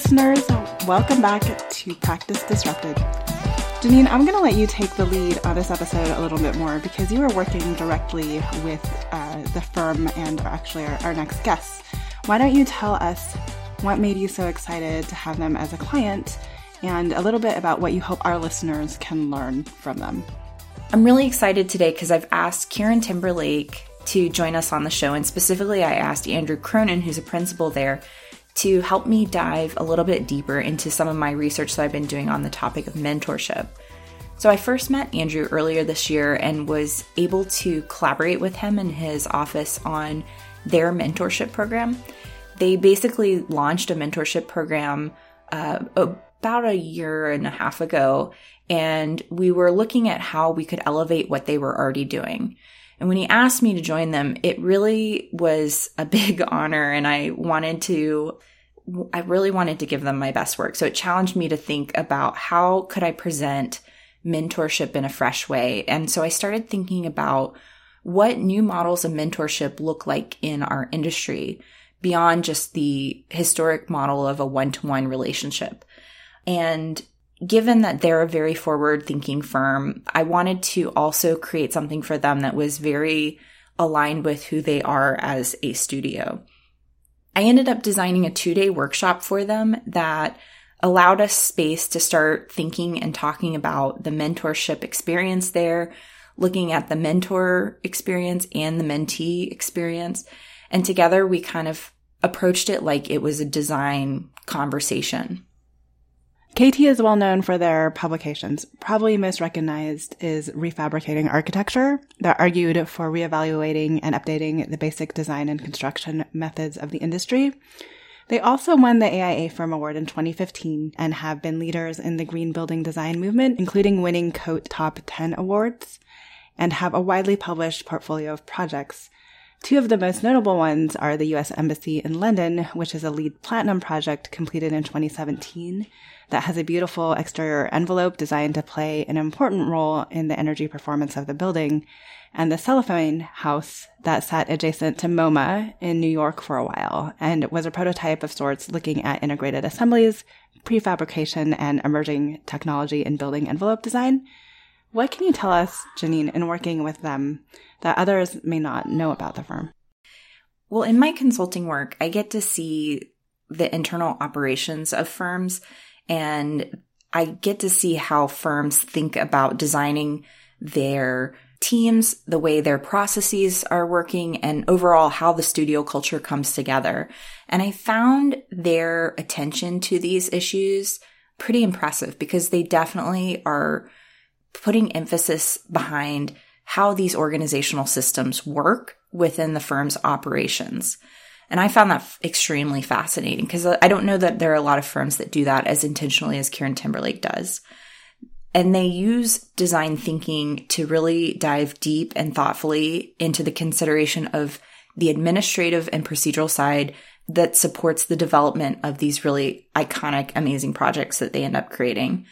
Listeners. Welcome back to Practice Disrupted. Janine, I'm going to let you take the lead on this episode a little bit more because you are working directly with uh, the firm and actually our, our next guests. Why don't you tell us what made you so excited to have them as a client and a little bit about what you hope our listeners can learn from them? I'm really excited today because I've asked Kieran Timberlake to join us on the show, and specifically, I asked Andrew Cronin, who's a principal there, to help me dive a little bit deeper into some of my research that I've been doing on the topic of mentorship. So, I first met Andrew earlier this year and was able to collaborate with him in his office on their mentorship program. They basically launched a mentorship program uh, about a year and a half ago, and we were looking at how we could elevate what they were already doing. And when he asked me to join them, it really was a big honor, and I wanted to I really wanted to give them my best work. So it challenged me to think about how could I present mentorship in a fresh way. And so I started thinking about what new models of mentorship look like in our industry beyond just the historic model of a one-to-one relationship. And given that they're a very forward thinking firm, I wanted to also create something for them that was very aligned with who they are as a studio. I ended up designing a two day workshop for them that allowed us space to start thinking and talking about the mentorship experience there, looking at the mentor experience and the mentee experience. And together we kind of approached it like it was a design conversation. KT is well known for their publications. Probably most recognized is Refabricating Architecture, that argued for reevaluating and updating the basic design and construction methods of the industry. They also won the AIA Firm Award in 2015 and have been leaders in the green building design movement, including winning COTE Top 10 awards, and have a widely published portfolio of projects. Two of the most notable ones are the US Embassy in London, which is a LEED Platinum project completed in 2017, that has a beautiful exterior envelope designed to play an important role in the energy performance of the building, and the cellophane house that sat adjacent to MoMA in New York for a while and was a prototype of sorts looking at integrated assemblies, prefabrication, and emerging technology in building envelope design. What can you tell us, Janine, in working with them that others may not know about the firm? Well, in my consulting work, I get to see the internal operations of firms and I get to see how firms think about designing their teams, the way their processes are working, and overall how the studio culture comes together. And I found their attention to these issues pretty impressive because they definitely are putting emphasis behind how these organizational systems work within the firm's operations. And I found that extremely fascinating because uh, I don't know that there are a lot of firms that do that as intentionally as Kieran Timberlake does. And they use design thinking to really dive deep and thoughtfully into the consideration of the administrative and procedural side that supports the development of these really iconic, amazing projects that they end up creating.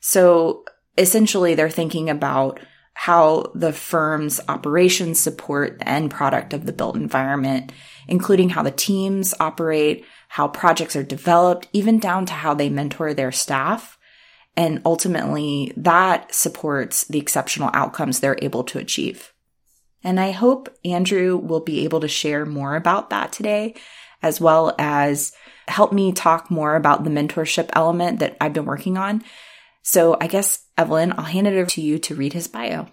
So essentially, they're thinking about how the firm's operations support the end product of the built environment, including how the teams operate, how projects are developed, even down to how they mentor their staff. And ultimately, that supports the exceptional outcomes they're able to achieve. And I hope Andrew will be able to share more about that today, as well as help me talk more about the mentorship element that I've been working on so I guess, Evelyn, I'll hand it over to you to read his bio.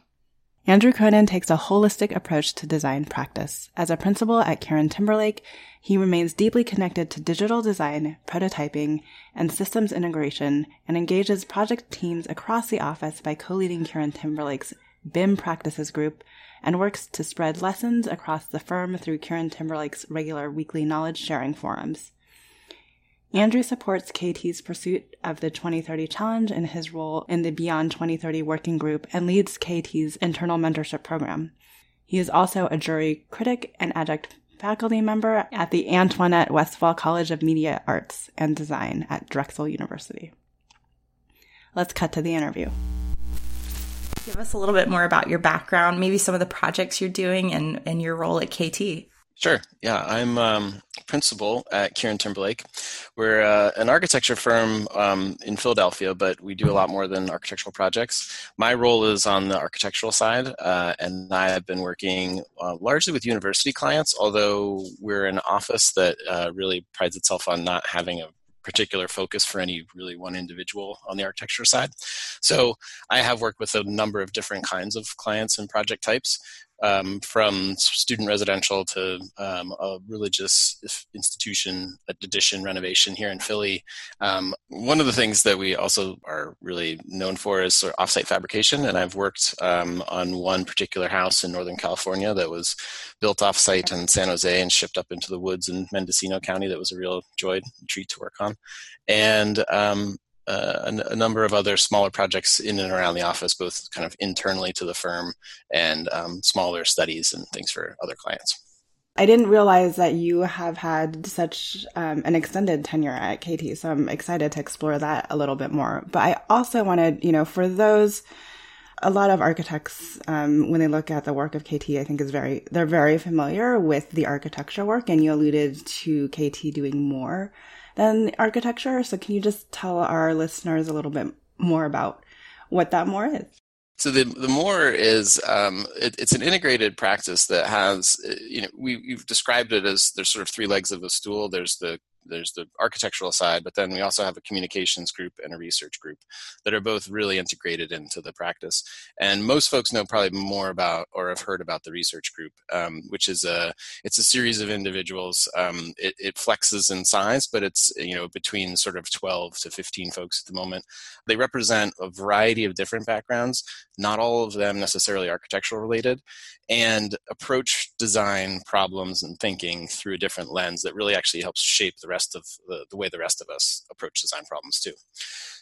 Andrew Cronin takes a holistic approach to design practice. As a principal at Kieran Timberlake, he remains deeply connected to digital design, prototyping, and systems integration, and engages project teams across the office by co-leading Kieran Timberlake's BIM practices group and works to spread lessons across the firm through Kieran Timberlake's regular weekly knowledge sharing forums. Andrew supports KT's pursuit of the 2030 challenge in his role in the Beyond 2030 working group and leads KT's internal mentorship program. He is also a jury critic and adjunct faculty member at the Antoinette Westphal College of Media Arts and Design at Drexel University. Let's cut to the interview. Give us a little bit more about your background, maybe some of the projects you're doing and, and your role at KT. Sure. Yeah, I'm um, principal at Kieran Timberlake. We're uh, an architecture firm um, in Philadelphia, but we do a lot more than architectural projects. My role is on the architectural side, uh, and I have been working uh, largely with university clients, although we're an office that uh, really prides itself on not having a particular focus for any really one individual on the architecture side. So I have worked with a number of different kinds of clients and project types um, from student residential to um, a religious institution addition renovation here in Philly. Um, one of the things that we also are really known for is sort of offsite fabrication, and I've worked um, on one particular house in Northern California that was built offsite in San Jose and shipped up into the woods in Mendocino County. That was a real joy, treat to work on, and um, uh, a, a, number of other smaller projects in and around the office, both kind of internally to the firm and um, smaller studies and things for other clients. I didn't realize that you have had such um, an extended tenure at KT, so I'm excited to explore that a little bit more. But I also wanted, you know, for those, a lot of architects, um, when they look at the work of KT, I think is very, they're very familiar with the architecture work, and you alluded to KT doing more than architecture. So can you just tell our listeners a little bit more about what that more is? So the the more is um, it, it's an integrated practice that has you know we, we've described it as there's sort of three legs of the stool. There's the there's the architectural side, but then we also have a communications group and a research group that are both really integrated into the practice. And most folks know probably more about or have heard about the research group, um, which is a it's a series of individuals. Um, it, it, flexes in size, but it's you know between sort of 12 to 15 folks at the moment. They represent a variety of different backgrounds, not all of them necessarily architectural related, and approach design problems and thinking through a different lens that really actually helps shape the rest of the, the way the rest of us approach design problems too.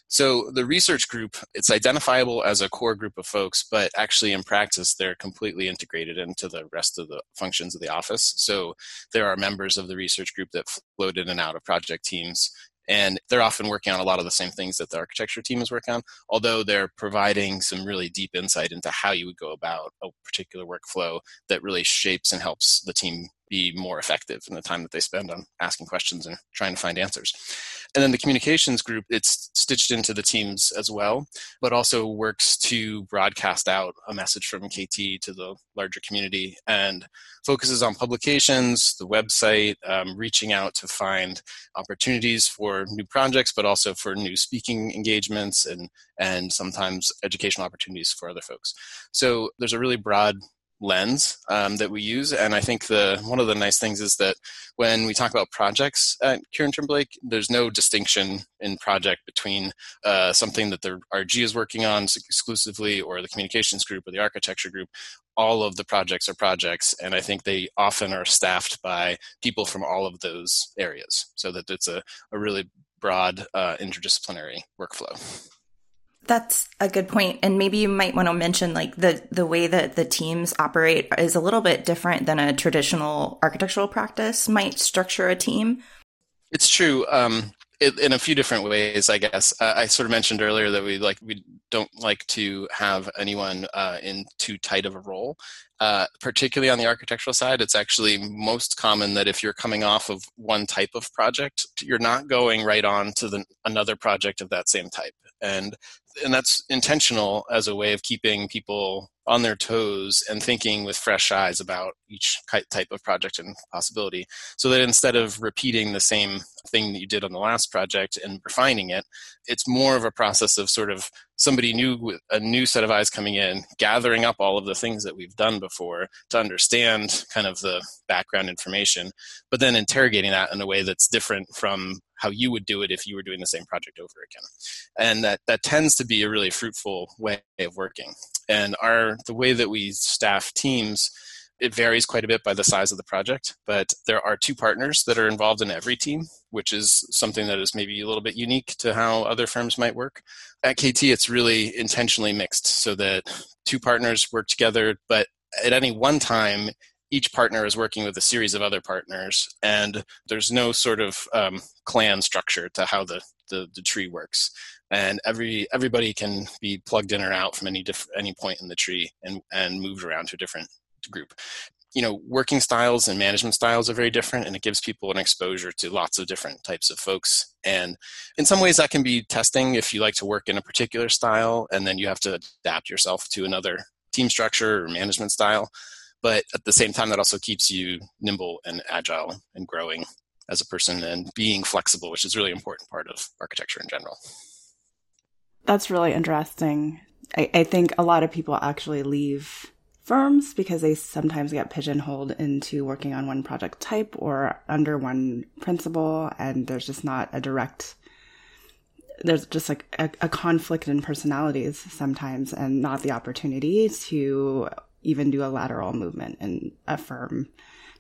So the research group, it's identifiable as a core group of folks, but actually in practice, they're completely integrated into the rest of the functions of the office. So there are members of the research group that float in and out of project teams and they're often working on a lot of the same things that the architecture team is working on although they're providing some really deep insight into how you would go about a particular workflow that really shapes and helps the team be more effective in the time that they spend on asking questions and trying to find answers. And then the communications group, it's stitched into the teams as well, but also works to broadcast out a message from KT to the larger community and focuses on publications, the website, um, reaching out to find opportunities for new projects, but also for new speaking engagements and, and sometimes educational opportunities for other folks. So there's a really broad lens um, that we use. And I think the one of the nice things is that when we talk about projects at Kieran Timberlake, there's no distinction in project between uh, something that the RG is working on exclusively or the communications group or the architecture group. All of the projects are projects, and I think they often are staffed by people from all of those areas, so that it's a, a really broad uh, interdisciplinary workflow. That's a good point. And maybe you might want to mention like the the way that the teams operate is a little bit different than a traditional architectural practice might structure a team. It's true. Um, it, in a few different ways, I guess. Uh, I sort of mentioned earlier that we like we don't like to have anyone uh, in too tight of a role. Uh, particularly on the architectural side, it's actually most common that if you're coming off of one type of project, you're not going right on to the, another project of that same type. And and that's intentional as a way of keeping people on their toes and thinking with fresh eyes about each type of project and possibility. So that instead of repeating the same thing that you did on the last project and refining it it's more of a process of sort of somebody new with a new set of eyes coming in gathering up all of the things that we've done before to understand kind of the background information but then interrogating that in a way that's different from how you would do it if you were doing the same project over again and that that tends to be a really fruitful way of working and our the way that we staff teams it varies quite a bit by the size of the project, but there are two partners that are involved in every team, which is something that is maybe a little bit unique to how other firms might work. At KT, it's really intentionally mixed so that two partners work together, but at any one time, each partner is working with a series of other partners, and there's no sort of um, clan structure to how the, the, the tree works. And every everybody can be plugged in or out from any diff- any point in the tree and and moved around to a different group. You know working styles and management styles are very different and it gives people an exposure to lots of different types of folks. And in some ways that can be testing if you like to work in a particular style and then you have to adapt yourself to another team structure or management style but at the same time that also keeps you nimble and agile and growing as a person and being flexible which is really important part of architecture in general that's really interesting. I, I think a lot of people actually leave firms because they sometimes get pigeonholed into working on one project type or under one principal, and there's just not a direct there's just like a, a, conflict in personalities sometimes and not the opportunity to even do a lateral movement in a firm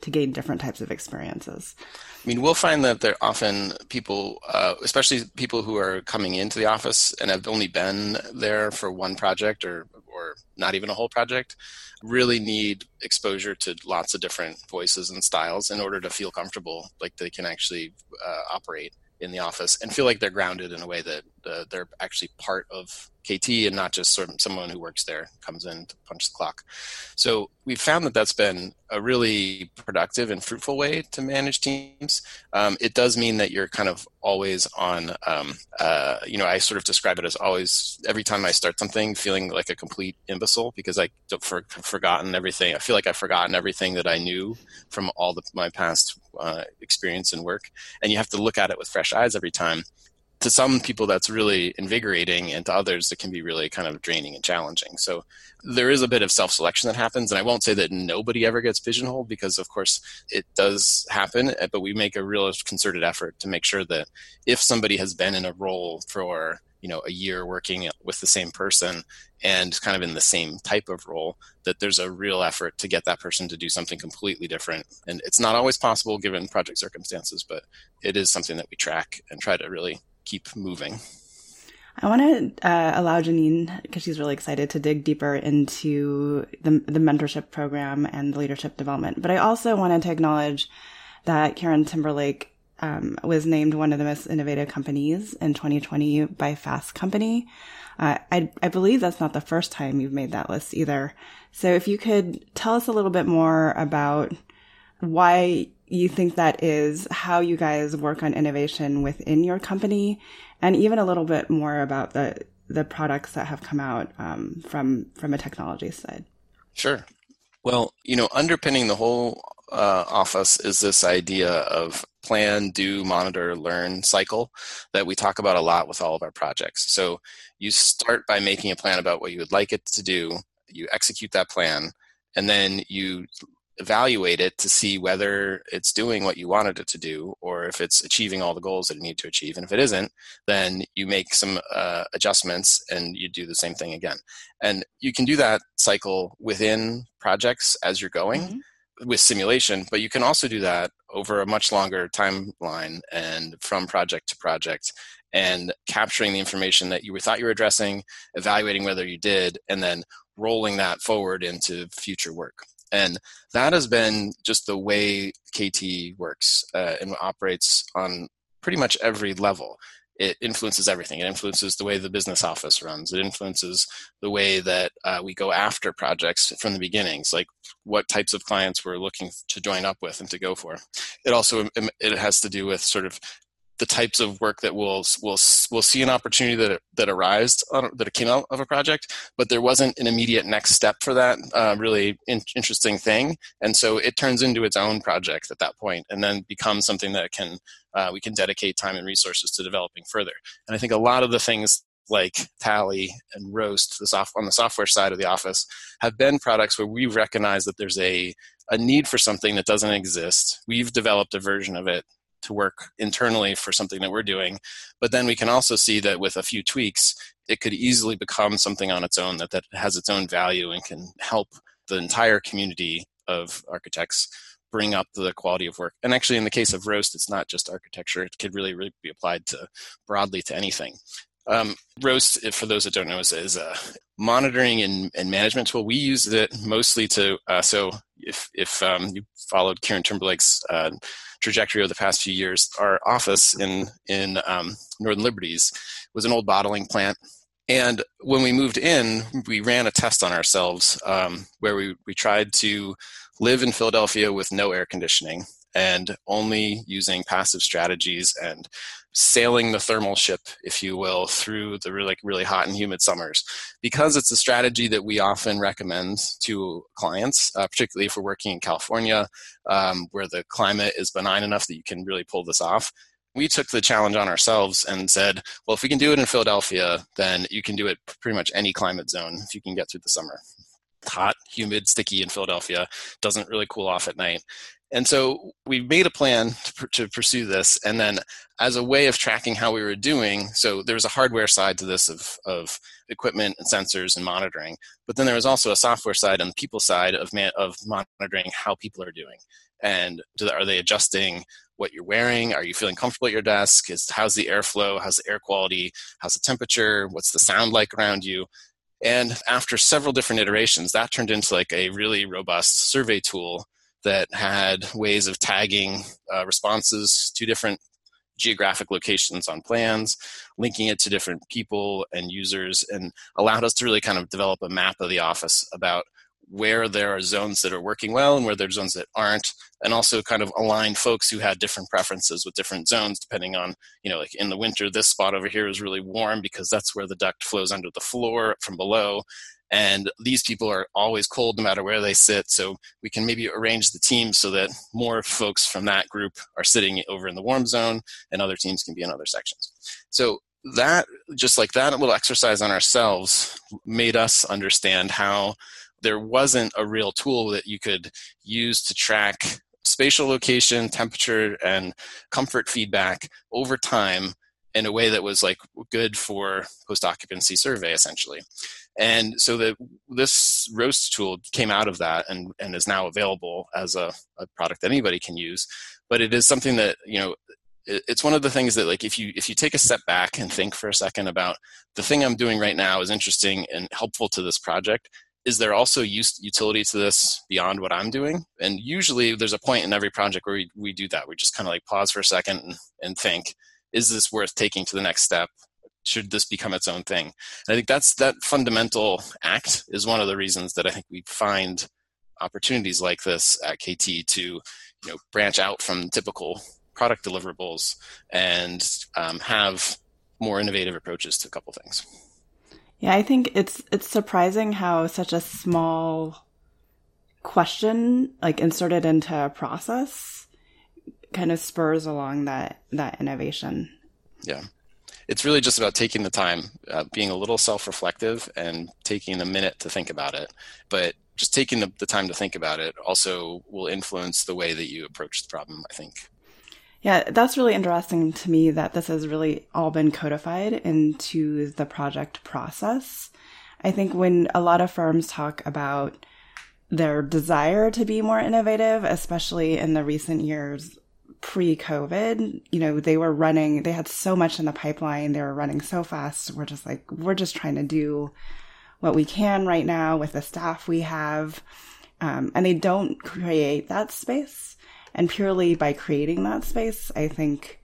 to gain different types of experiences. I mean, we'll find that there often people, uh, especially people who are coming into the office and have only been there for one project or or not even a whole project, really need exposure to lots of different voices and styles in order to feel comfortable, like they can actually uh, operate in the office and feel like they're grounded in a way that uh, they're actually part of KT and not just sort of someone who works there comes in to punch the clock. So we've found that that's been a really productive and fruitful way to manage teams. Um, it does mean that you're kind of always on, um, uh, you know, I sort of describe it as always, every time I start something, feeling like a complete imbecile because I have for, forgotten everything. I feel like I've forgotten everything that I knew from all the, my past uh, experience and work. And you have to look at it with fresh eyes every time to some people that's really invigorating and to others it can be really kind of draining and challenging so there is a bit of self-selection that happens and i won't say that nobody ever gets pigeonholed because of course it does happen eh, but we make a real concerted effort to make sure that if somebody has been in a role for you know a year working with the same person and kind of in the same type of role that there's a real effort to get that person to do something completely different and it's not always possible given project circumstances but it is something that we track and try to really keep moving. I want to uh, allow Janine, because she's really excited to dig deeper into the, the mentorship program and the leadership development. But I also wanted to acknowledge that Kieran Timberlake um, was named one of the most innovative companies in 2020 by Fast Company. Uh, I, I believe that's not the first time you've made that list either. So if you could tell us a little bit more about why you think that is, how you guys work on innovation within your company, and even a little bit more about the the products that have come out um, from from a technology side. Sure. Well, you know, underpinning the whole uh, office is this idea of plan, do, monitor, learn cycle that we talk about a lot with all of our projects. So you start by making a plan about what you would like it to do, you execute that plan, and then you evaluate it to see whether it's doing what you wanted it to do or if it's achieving all the goals that it needs to achieve. And if it isn't, then you make some uh, adjustments and you do the same thing again. And you can do that cycle within projects as you're going. Mm-hmm with simulation, but you can also do that over a much longer timeline and from project to project and capturing the information that you thought you were addressing, evaluating whether you did, and then rolling that forward into future work. And that has been just the way KT works uh, and operates on pretty much every level. It influences everything. It influences the way the business office runs. It influences the way that uh, we go after projects from the beginnings, like what types of clients we're looking to join up with and to go for. It also it has to do with sort of the types of work that we'll we'll we'll see an opportunity that that arised on, that came out of a project, but there wasn't an immediate next step for that uh, really in, interesting thing, and so it turns into its own project at that point, and then becomes something that can uh, we can dedicate time and resources to developing further. And I think a lot of the things like Tally and Roast, the soft, on the software side of the office, have been products where we've recognized that there's a a need for something that doesn't exist. We've developed a version of it to work internally for something that we're doing. But then we can also see that with a few tweaks, it could easily become something on its own that, that has its own value and can help the entire community of architects bring up the quality of work. And actually, in the case of Roast, it's not just architecture; it could really, really be applied to broadly to anything. Um, Roast, for those that don't know, is, is a monitoring and, and, management tool. We use it mostly to uh, so if if um, you followed Kieran Timberlake's uh, trajectory over the past few years, our office in in um, Northern Liberties was an old bottling plant. And when we moved in, we ran a test on ourselves um, where we, we tried to live in Philadelphia with no air conditioning and only using passive strategies and sailing the thermal ship, if you will, through the really, really hot and humid summers. Because it's a strategy that we often recommend to clients, uh, particularly if we're working in California, um, where the climate is benign enough that you can really pull this off. We took the challenge on ourselves and said, well, if we can do it in Philadelphia, then you can do it pretty much any climate zone if you can get through the summer hot, humid, sticky in Philadelphia, doesn't really cool off at night. And so we made a plan to, to, pursue this. And then, as a way of tracking how we were doing, so there was a hardware side to this of, of equipment and sensors and monitoring. But then there was also a software side and people side of, man- of monitoring how people are doing. And do, are they adjusting what you're wearing? Are you feeling comfortable at your desk? Is, how's the airflow? How's the air quality? How's the temperature? What's the sound like around you? And after several different iterations, that turned into like a really robust survey tool that had ways of tagging uh, responses to different geographic locations on plans, linking it to different people and users, and allowed us to really kind of develop a map of the office about where there are zones that are working well and where there are zones that aren't and also kind of align folks who had different preferences with different zones depending on you know like in the winter this spot over here is really warm because that's where the duct flows under the floor from below and these people are always cold no matter where they sit so we can maybe arrange the teams so that more folks from that group are sitting over in the warm zone and other teams can be in other sections so that just like that little exercise on ourselves made us understand how there wasn't a real tool that you could use to track spatial location, temperature, and comfort feedback over time in a way that was like good for post occupancy survey essentially. And so this roast tool came out of that and, and is now available as a, a product that anybody can use. But it is something that, you know, it's one of the things that like if you if you take a step back and think for a second about the thing i'm doing right now is interesting and helpful to this project is there also use, utility to this beyond what I'm doing? And usually there's a point in every project where we, we do that. We just kind of like pause for a second and, and think, is this worth taking to the next step? Should this become its own thing? And I think that's that fundamental act is one of the reasons that I think we find opportunities like this at KT to you know branch out from typical product deliverables and um, have more innovative approaches to a couple things. Yeah, I think it's it's surprising how such a small question, like inserted into a process, kind of spurs along that that innovation. Yeah, it's really just about taking the time, uh, being a little self-reflective, and taking a minute to think about it. But just taking the, the time to think about it also will influence the way that you approach the problem. I think. Yeah, that's really interesting to me that this has really all been codified into the project process. I think when a lot of firms talk about their desire to be more innovative, especially in the recent years pre COVID, you know, they were running, they had so much in the pipeline, they were running so fast. We're just like, we're just trying to do what we can right now with the staff we have. Um, and they don't create that space and purely by creating that space, I think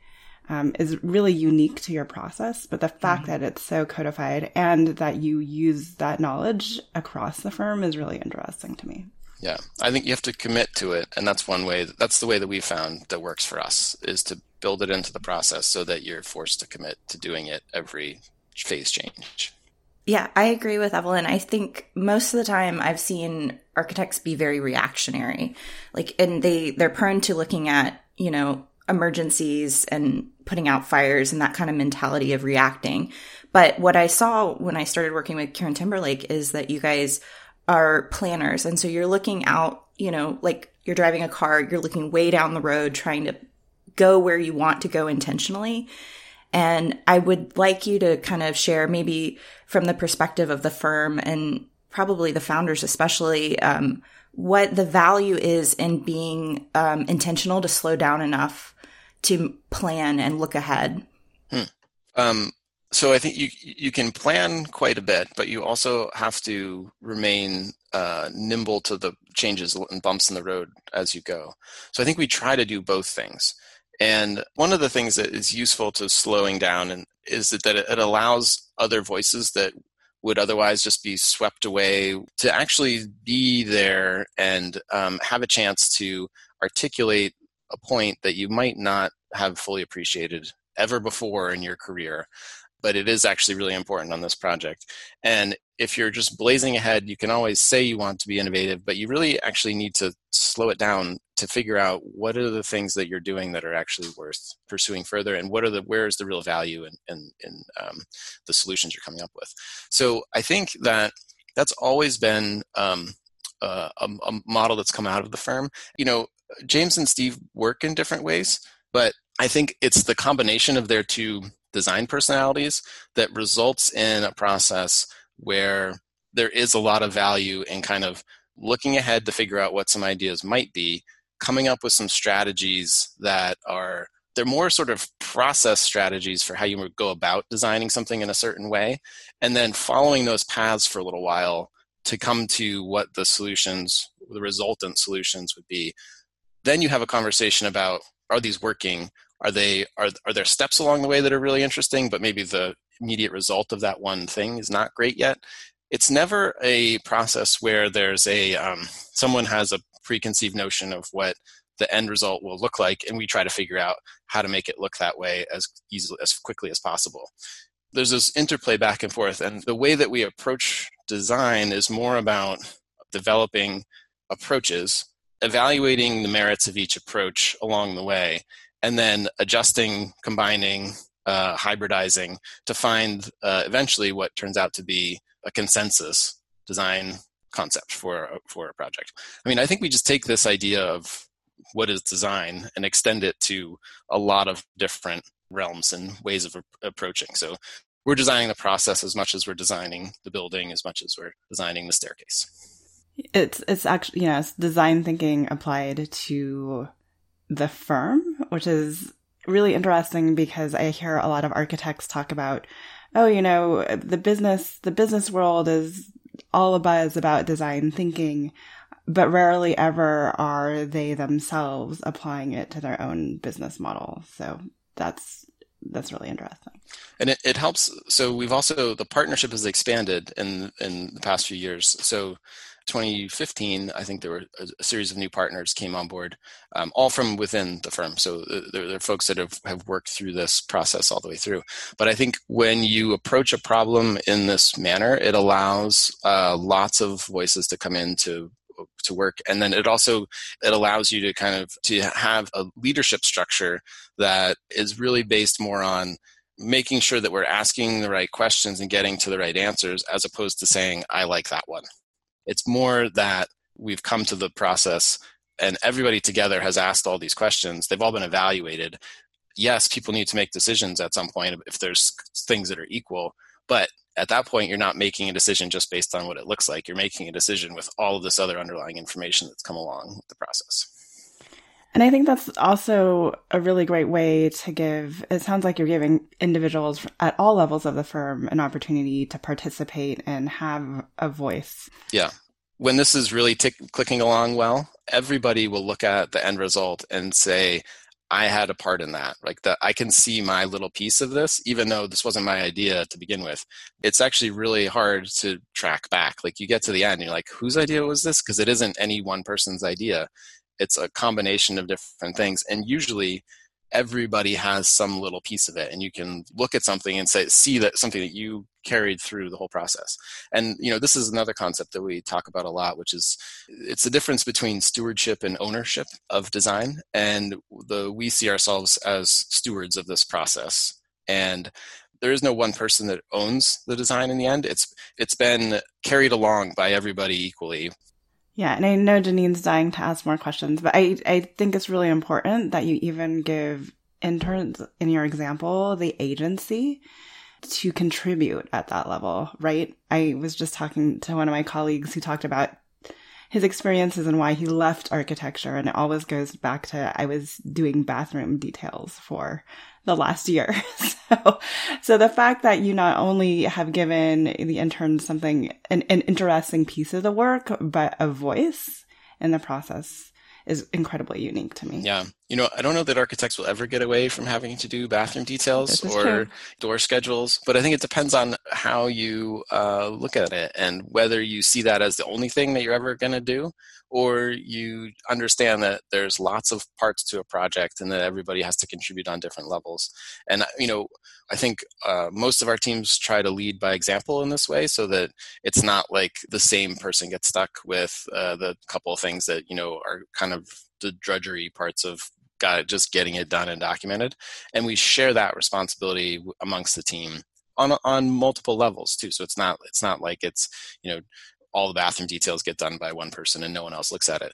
um, is really unique to your process. But the fact mm-hmm. that it's so codified and that you use that knowledge across the firm is really interesting to me. Yeah, I think you have to commit to it, and that's one way. That's the way that we found that works for us is to build it into the process so that you're forced to commit to doing it every phase change. Yeah, I agree with Evelyn. I think most of the time I've seen architects be very reactionary. Like and they they're prone to looking at, you know, emergencies and putting out fires and that kind of mentality of reacting. But what I saw when I started working with Kieran Timberlake is that you guys are planners and so you're looking out, you know, like you're driving a car, you're looking way down the road trying to go where you want to go intentionally and I would like you to kind of share maybe from the perspective of the firm and probably the founders, especially, um, what the value is in being um, intentional to slow down enough to plan and look ahead. Hmm. Um, so I think you you can plan quite a bit, but you also have to remain uh, nimble to the changes and bumps in the road as you go. So I think we try to do both things. And one of the things that is useful to slowing down and is that, that it allows other voices that would otherwise just be swept away to actually be there and um, have a chance to articulate a point that you might not have fully appreciated ever before in your career but it is actually really important on this project. And if you're just blazing ahead, you can always say you want to be innovative, but you really actually need to slow it down to figure out what are the things that you're doing that are actually worth pursuing further, and what are the where is the real value in in, in um, the solutions you're coming up with. So I think that that's always been um, a, a model that's come out of the firm. You know, James and Steve work in different ways, but I think it's the combination of their two design personalities that results in a process where there is a lot of value in kind of looking ahead to figure out what some ideas might be, coming up with some strategies that are they're more sort of process strategies for how you would go about designing something in a certain way, and then following those paths for a little while to come to what the solutions, the resultant solutions would be. Then you have a conversation about are these working? Are they are are there steps along the way that are really interesting, but maybe the immediate result of that one thing is not great yet? It's never a process where there's a um, someone has a preconceived notion of what the end result will look like, and we try to figure out how to make it look that way as easily as quickly as possible. There's this interplay back and forth, and the way that we approach design is more about developing approaches, evaluating the merits of each approach along the way, and then adjusting, combining, uh, hybridizing to find uh, eventually what turns out to be a consensus design concept for for a project. I mean, I think we just take this idea of what is design and extend it to a lot of different realms and ways of approaching. So we're designing the process as much as we're designing the building, as much as we're designing the staircase. It's it's actually it's design thinking applied to the firm, which is really interesting because I hear a lot of architects talk about, oh, you know, the business, the business world is all a buzz about design thinking, but rarely ever are they themselves applying it to their own business model. So that's that's really interesting. And it, it helps. So we've also the partnership has expanded in in the past few years. So 2015, I think there were a, a, series of new partners came on board, um, all from within the firm. So uh, there, there, are folks that have, have worked through this process all the way through. But I think when you approach a problem in this manner, it allows uh, lots of voices to come in to to work and then it also it allows you to kind of to have a leadership structure that is really based more on making sure that we're asking the right questions and getting to the right answers as opposed to saying i like that one it's more that we've come to the process and everybody together has asked all these questions. They've all been evaluated. Yes, people need to make decisions at some point if there's things that are equal, but at that point, you're not making a decision just based on what it looks like. You're making a decision with all of this other underlying information that's come along with the process. And I think that's also a really great way to give, it sounds like you're giving individuals at all levels of the firm an opportunity to participate and have a voice. Yeah. When this is really tick, clicking along well, everybody will look at the end result and say, I had a part in that. Like that I can see my little piece of this, even though this wasn't my idea to begin with. It's actually really hard to track back. Like you get to the end, you're like, whose idea was this? Because it isn't any one person's idea it's a combination of different things and usually everybody has some little piece of it and you can look at something and say see that something that you carried through the whole process. And you know this is another concept that we talk about a lot which is it's the difference between stewardship and ownership of design and the we see ourselves as stewards of this process. And there is no one person that owns the design in the end. It's it's been carried along by everybody equally yeah, and I know Janine's dying to ask more questions, but I, I think it's really important that you even give interns in your example the agency to contribute at that level, right? I was just talking to one of my colleagues who talked about his experiences and why he left architecture. And it always goes back to I was doing bathroom details for the last year. so, so the fact that you not only have given the interns something, an, an interesting piece of the work, but a voice in the process is incredibly unique to me. Yeah. You know, I don't know that architects will ever get away from having to do bathroom details or true. door schedules, but I think it depends on how you uh, look at it and whether you see that as the only thing that you're ever going to do or you understand that there's lots of parts to a project and that everybody has to contribute on different levels. And, you know, I think uh, most of our teams try to lead by example in this way so that it's not like the same person gets stuck with uh, the couple of things that, you know, are kind of the drudgery parts of got just getting it done and documented. And we share that responsibility amongst the team on on multiple levels too. So it's not it's not like it's you know all the bathroom details get done by one person and no one else looks at it.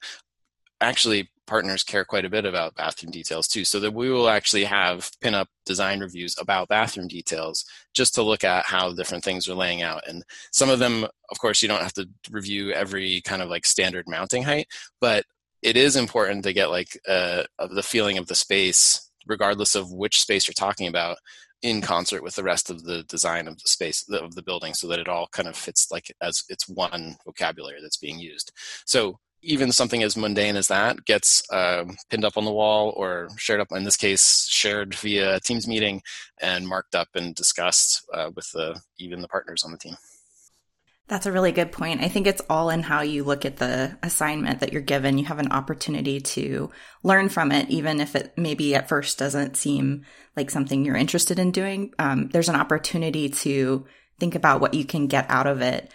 Actually, partners care quite a bit about bathroom details too. So that we will actually have pin-up design reviews about bathroom details just to look at how different things are laying out. And some of them, of course, you don't have to review every kind of like standard mounting height, but it is important to get like uh, the feeling of the space, regardless of which space you're talking about, in concert with the rest of the design of the space of the building so that it all kind of fits like as it's one vocabulary that's being used. So even something as mundane as that gets uh, pinned up on the wall or shared up in this case shared via teams meeting and marked up and discussed uh, with the even the partners on the team that's a really good point. I think it's all in how you look at the assignment that you're given. You have an opportunity to learn from it, even if it maybe at first doesn't seem like something you're interested in doing. Um, there's an opportunity to think about what you can get out of it.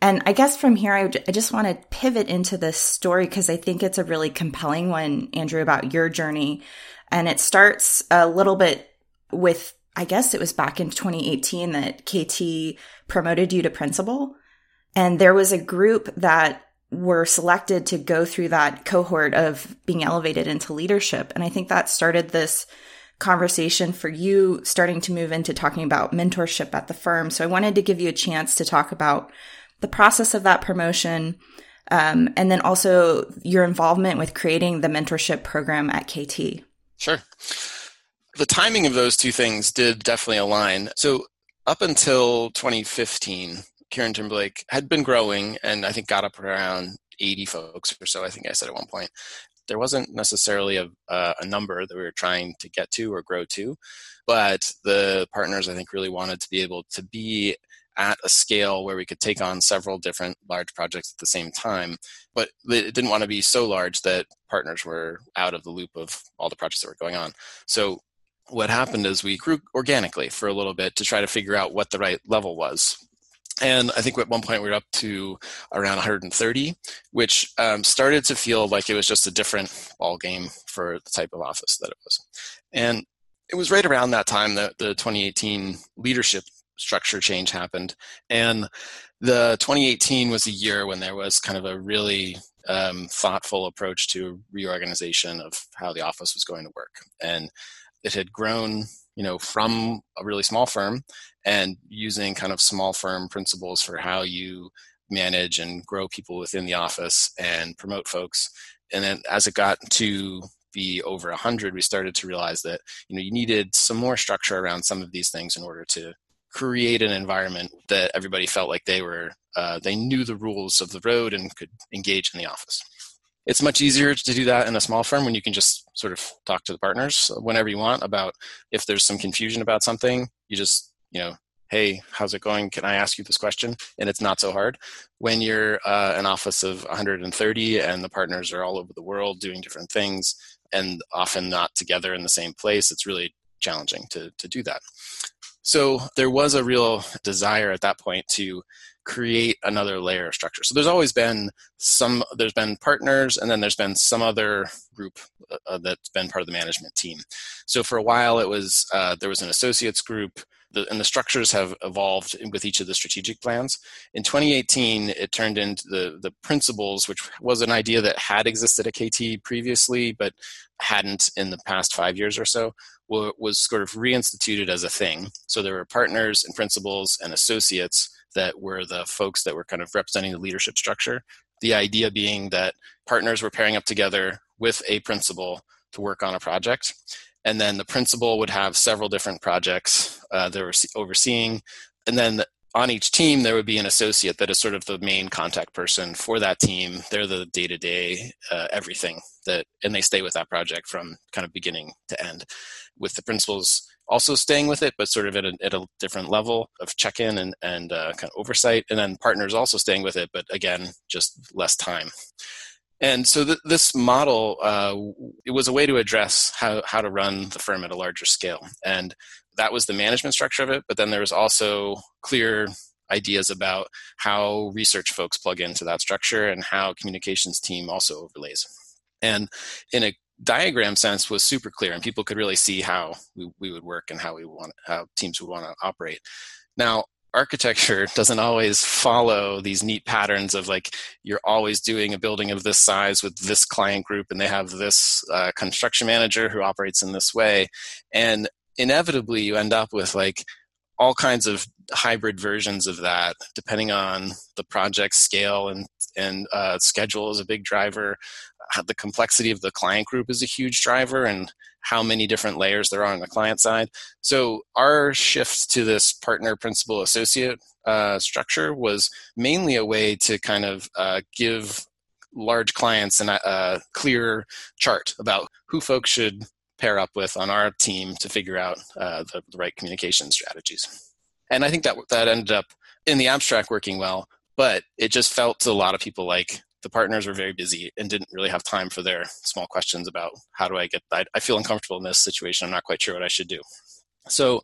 And I guess from here, I, just want to pivot into this story because I think it's a really compelling one, Andrew, about your journey. And it starts a little bit with I guess it was back in 2018 that KT promoted you to principal. And there was a group that were selected to go through that cohort of being elevated into leadership. And I think that started this conversation for you starting to move into talking about mentorship at the firm. So I wanted to give you a chance to talk about the process of that promotion. Um, and then also your involvement with creating the mentorship program at KT. Sure the timing of those two things did definitely align. So up until 2015, Kieran Timberlake had been growing and I think got up around 80 folks or so, I think I said at one point. There wasn't necessarily a, a number that we were trying to get to or grow to, but the partners I think really wanted to be able to be at a scale where we could take on several different large projects at the same time. But it didn't want to be so large that partners were out of the loop of all the projects that were going on. So what happened is we grew organically for a little bit to try to figure out what the right level was. And I think at one point we were up to around 130, which um, started to feel like it was just a different ball game for the type of office that it was. And it was right around that time that the 2018 leadership structure change happened. And the 2018 was a year when there was kind of a really um, thoughtful approach to reorganization of how the office was going to work. And it had grown you know from a really small firm and using kind of small firm principles for how you manage and grow people within the office and promote folks. And then as it got to be over 100 we started to realize that you know you needed some more structure around some of these things in order to create an environment that everybody felt like they were uh, they knew the rules of the road and could engage in the office. It's much easier to do that in a small firm when you can just sort of talk to the partners whenever you want about if there's some confusion about something. You just you know hey how's it going can i ask you this question and it's not so hard when you're uh, an office of 130 and the partners are all over the world doing different things and often not together in the same place it's really challenging to, to do that so there was a real desire at that point to create another layer of structure. So there's always been some, there's been partners, and then there's been some other group uh, that's been part of the management team. So for a while, it was uh, there was an associates group, the, and the structures have evolved with each of the strategic plans. In 2018, it turned into the the principals, which was an idea that had existed at KT previously, but hadn't in the past five years or so was sort of reinstituted as a thing. So there were partners and principals and associates that were the folks that were kind of representing the leadership structure The idea being that partners were pairing up together with a principal to work on a project. And then the principal would have several different projects uh, they were overseeing. And then on each team, there would be an associate that is sort of the main contact person for that team. They're the day to day everything that, and they stay with that project from kind of beginning to end. With the principals also staying with it, but sort of at a, at a different level of check in and, and uh, kind of oversight. And then partners also staying with it, but again, just less time. And so th- this model, uh, it was a way to address how, how to run the firm at a larger scale. And that was the management structure of it. But then there was also clear ideas about how research folks plug into that structure and how communications team also overlays. And in a diagram sense was super clear and people could really see how we, we would work and how we want how teams would want to operate. Now architecture doesn't always follow these neat patterns of like you're always doing a building of this size with this client group and they have this uh, construction manager who operates in this way. And inevitably you end up with like all kinds of hybrid versions of that depending on the project scale and and uh, schedule is a big driver the complexity of the client group is a huge driver and how many different layers there are on the client side. So our shift to this partner principal associate uh, structure was mainly a way to kind of uh, give large clients an, a clear chart about who folks should pair up with on our team to figure out uh, the, the right communication strategies. And I think that that ended up in the abstract working well, but it just felt to a lot of people like the partners were very busy and didn't really have time for their small questions about how do I get I, I feel uncomfortable in this situation. I'm not quite sure what I should do. So,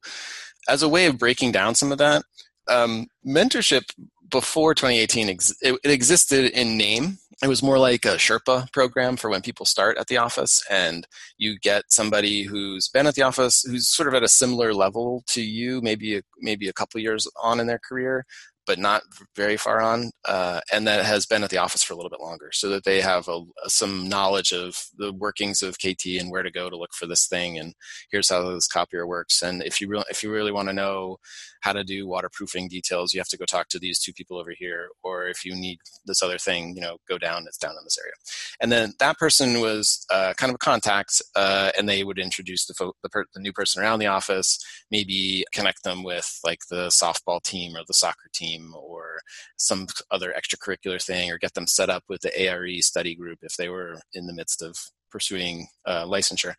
as a way of breaking down some of that, um, mentorship before 2018 ex- it, it, existed in name. It was more like a Sherpa program for when people start at the office, and you get somebody who's been at the office, who's sort of at a similar level to you, maybe a, maybe a couple years on in their career, but not very far on, uh, and that has been at the office for a little bit longer, so that they have a, some knowledge of the workings of KT and where to go to look for this thing, and here's how this copier works. And if you really, if you really want to know how to do waterproofing details, you have to go talk to these two people over here, or if you need this other thing, you know, go down. It's down in this area. And then that person was uh, kind of a contact, uh, and they would introduce the, fo- the, per- the new person around the office, maybe connect them with like the softball team or the soccer team team or some other extracurricular thing or get them set up with the ARE study group if they were in the midst of pursuing uh, licensure.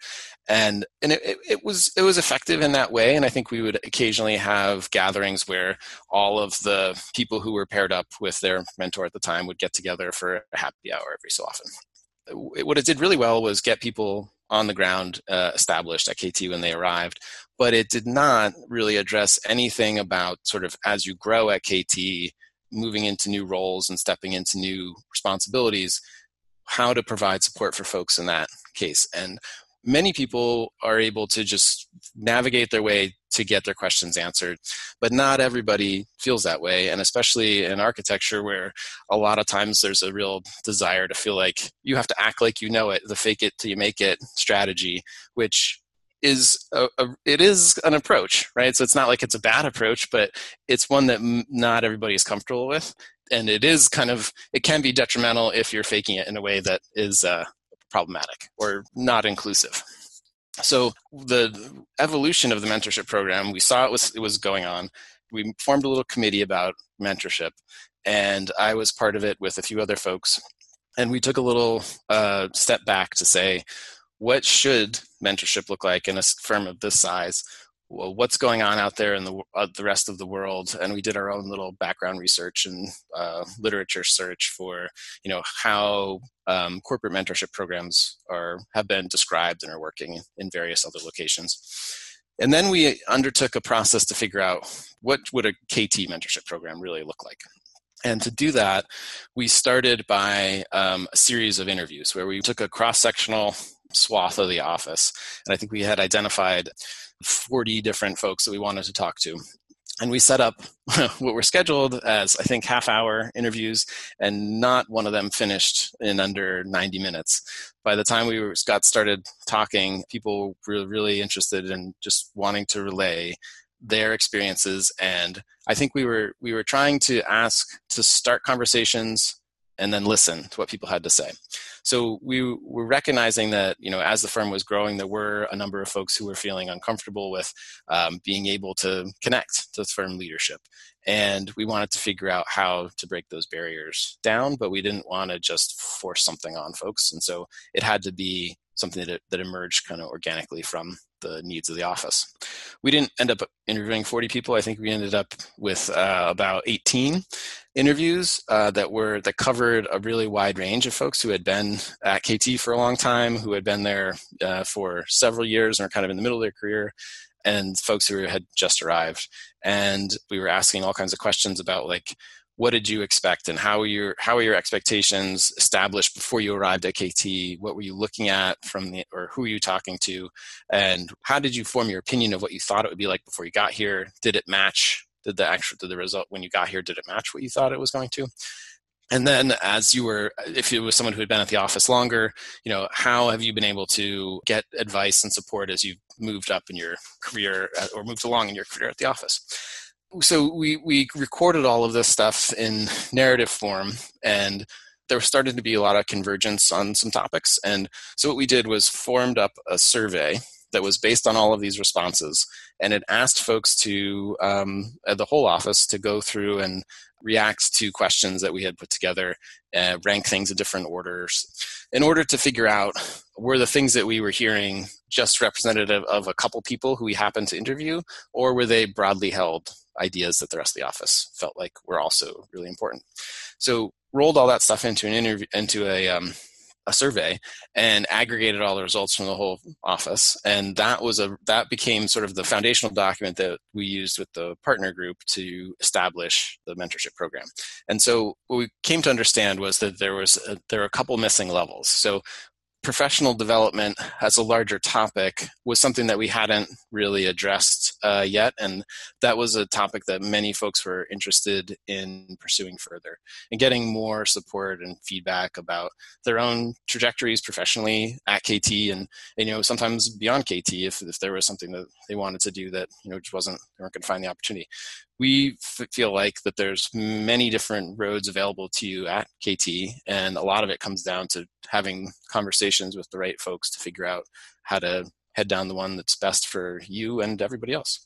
And and it, it, was it was effective in that way. And i think we would occasionally have gatherings where all of the people who were paired up with their mentor at the time would get together for a happy hour every so often. What it did really well was get people on the ground uh, established at KT when they arrived, but it did not really address anything about sort of as you grow at KT, moving into new roles and stepping into new responsibilities, how to provide support for folks in that case. And many people are able to just navigate their way to get their questions answered but not everybody feels that way. And especially in architecture where a lot of times there's a real desire to feel like you have to act like you know it the fake it till you make it strategy which is a, a, it is an approach right? So it's not like it's a bad approach but it's one that m- not everybody is comfortable with and it is kind of it can be detrimental if you're faking it in a way that is uh, problematic or not inclusive. So the evolution of the mentorship program, we saw it was it was going on. We formed a little committee about mentorship, and I was part of it with a few other folks. And we took a little uh, step back to say, what should mentorship look like in a firm of this size? What's going on out there in the uh, the rest of the world, and we did our own little background research and uh, literature search for you know how um, corporate mentorship programs are have been described and are working in various other locations. And then we undertook a process to figure out what would a KT mentorship program really look like. And to do that, we started by um, a series of interviews where we took a cross sectional swath of the office. And I think we had identified 40 different folks that we wanted to talk to. And we set up what were scheduled as, I think, half hour interviews, and not one of them finished in under 90 minutes. By the time we got started talking, people were really interested in just wanting to relay their experiences and i think we were we were trying to ask to start conversations and then listen to what people had to say. So we were recognizing that, you know, as the firm was growing, there were a number of folks who were feeling uncomfortable with um, being able to connect to firm leadership. And we wanted to figure out how to break those barriers down, but we didn't want to just force something on folks. And so it had to be something that, that emerged kind of organically from the needs of the office. We didn't end up interviewing 40 people. I think we ended up with uh, about 18 interviews uh, that were that covered a really wide range of folks who had been at KT for a long time, who had been there uh, for several years and are kind of in the middle of their career, and folks who had just arrived. And we were asking all kinds of questions about like what did you expect and how were your how were your expectations established before you arrived at KT? What were you looking at from the or who were you talking to? And how did you form your opinion of what you thought it would be like before you got here? Did it match? Did the actual did the result when you got here, did it match what you thought it was going to? And then as you were if it was someone who had been at the office longer, you know, how have you been able to get advice and support as you've moved up in your career uh, or moved along in your career at the office? So we we recorded all of this stuff in narrative form and there started to be a lot of convergence on some topics. And so what we did was formed up a survey that was based on all of these responses and it asked folks to um, the whole office to go through and react to questions that we had put together uh, rank things in different orders in order to figure out were the things that we were hearing just representative of a couple people who we happened to interview or were they broadly held ideas that the rest of the office felt like were also really important. So rolled all that stuff into an interview into a um, a survey and aggregated all the results from the whole office. And that was a that became sort of the foundational document that we used with the partner group to establish the mentorship program. And so what we came to understand was that there was a, there were a couple missing levels. So professional development as a larger topic was something that we hadn't really addressed uh, yet. And that was a topic that many folks were interested in pursuing further and getting more support and feedback about their own trajectories professionally at KT and, and you know, sometimes beyond KT if, if there was something that they wanted to do that, you know, just wasn't, they weren't going to find the opportunity we f- feel like that there's many different roads available to you at KT, and a lot of it comes down to having conversations with the right folks to figure out how to head down the one that's best for you and everybody else.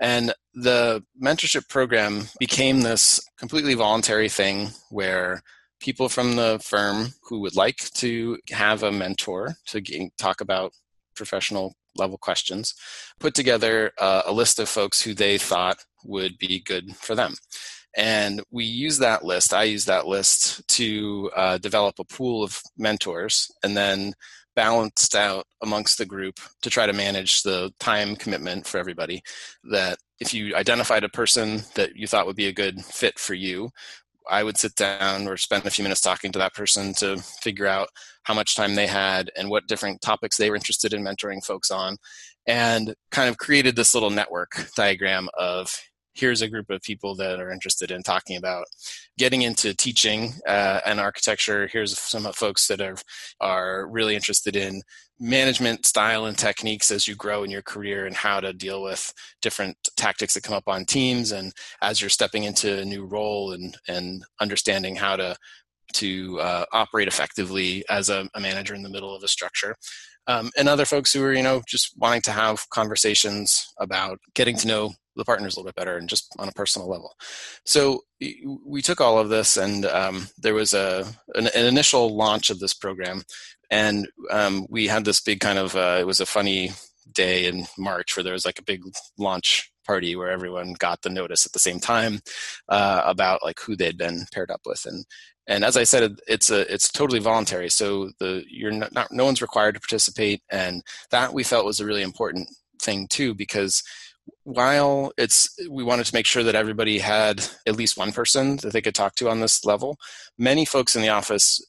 And the mentorship program became this completely voluntary thing where people from the firm who would like to have a mentor to talk about professional level questions put together uh, a list of folks who they thought would be good for them. And we use that list, I use that list to uh, develop a pool of mentors and then balanced out amongst the group to try to manage the time commitment for everybody. That if you identified a person that you thought would be a good fit for you, I would sit down or spend a few minutes talking to that person to figure out how much time they had and what different topics they were interested in mentoring folks on, and kind of created this little network diagram of here's a group of people that are interested in talking about getting into teaching uh, and architecture. Here's some folks that are are really interested in management style and techniques as you grow in your career and how to deal with different tactics that come up on teams and as you're stepping into a new role and and understanding how to to uh, operate effectively as a, a, manager in the middle of a structure um, and other folks who are you know just wanting to have conversations about getting to know the partners a little bit better and just on a personal level. So we took all of this, and um, there was a an, an, initial launch of this program, and um, we had this big kind of uh, it was a funny day in March where there was like a big launch party where everyone got the notice at the same time uh, about like who they'd been paired up with and and as I said, it's a it's totally voluntary. So the you're not, not no one's required to participate, and that we felt was a really important thing too because while it's we wanted to make sure that everybody had at least one person that they could talk to on this level many folks in the office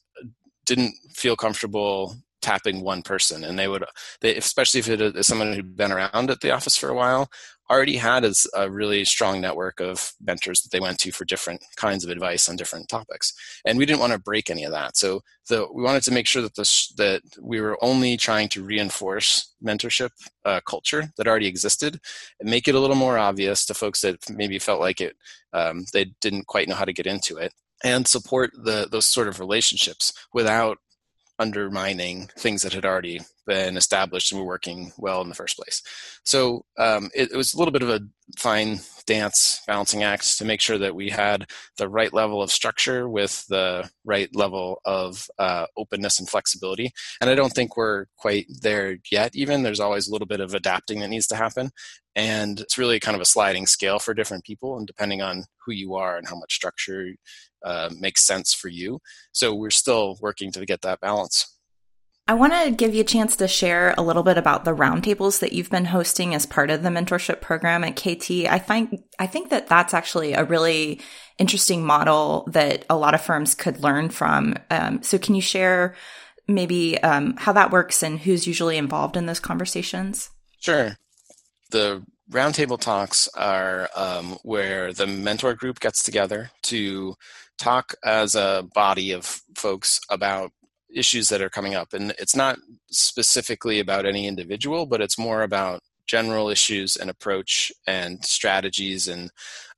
didn't feel comfortable tapping one person. And they would they, especially if it is someone who'd been around at the office for a while already had a really strong network of mentors that they went to for different kinds of advice on different topics. And we didn't want to break any of that. So the, we wanted to make sure that this that we were only trying to reinforce mentorship uh, culture that already existed and make it a little more obvious to folks that maybe felt like it um, they didn't quite know how to get into it and support the those sort of relationships without undermining things that had already been established and were working well in the first place. So um, it, it, was a little bit of a fine dance balancing act to make sure that we had the right level of structure with the right level of uh, openness and flexibility. And I don't think we're quite there yet, even. There's always a little bit of adapting that needs to happen. And it's really kind of a sliding scale for different people, and depending on who you are and how much structure uh, makes sense for you. So we're still working to get that balance. I want to give you a chance to share a little bit about the roundtables that you've been hosting as part of the mentorship program at KT. I find I think that that's actually a really interesting model that a lot of firms could learn from. Um, so, can you share maybe um, how that works and who's usually involved in those conversations? Sure. The roundtable talks are um, where the mentor group gets together to talk as a body of folks about issues that are coming up. And it's not specifically about any individual, but it's more about general issues and approach and strategies and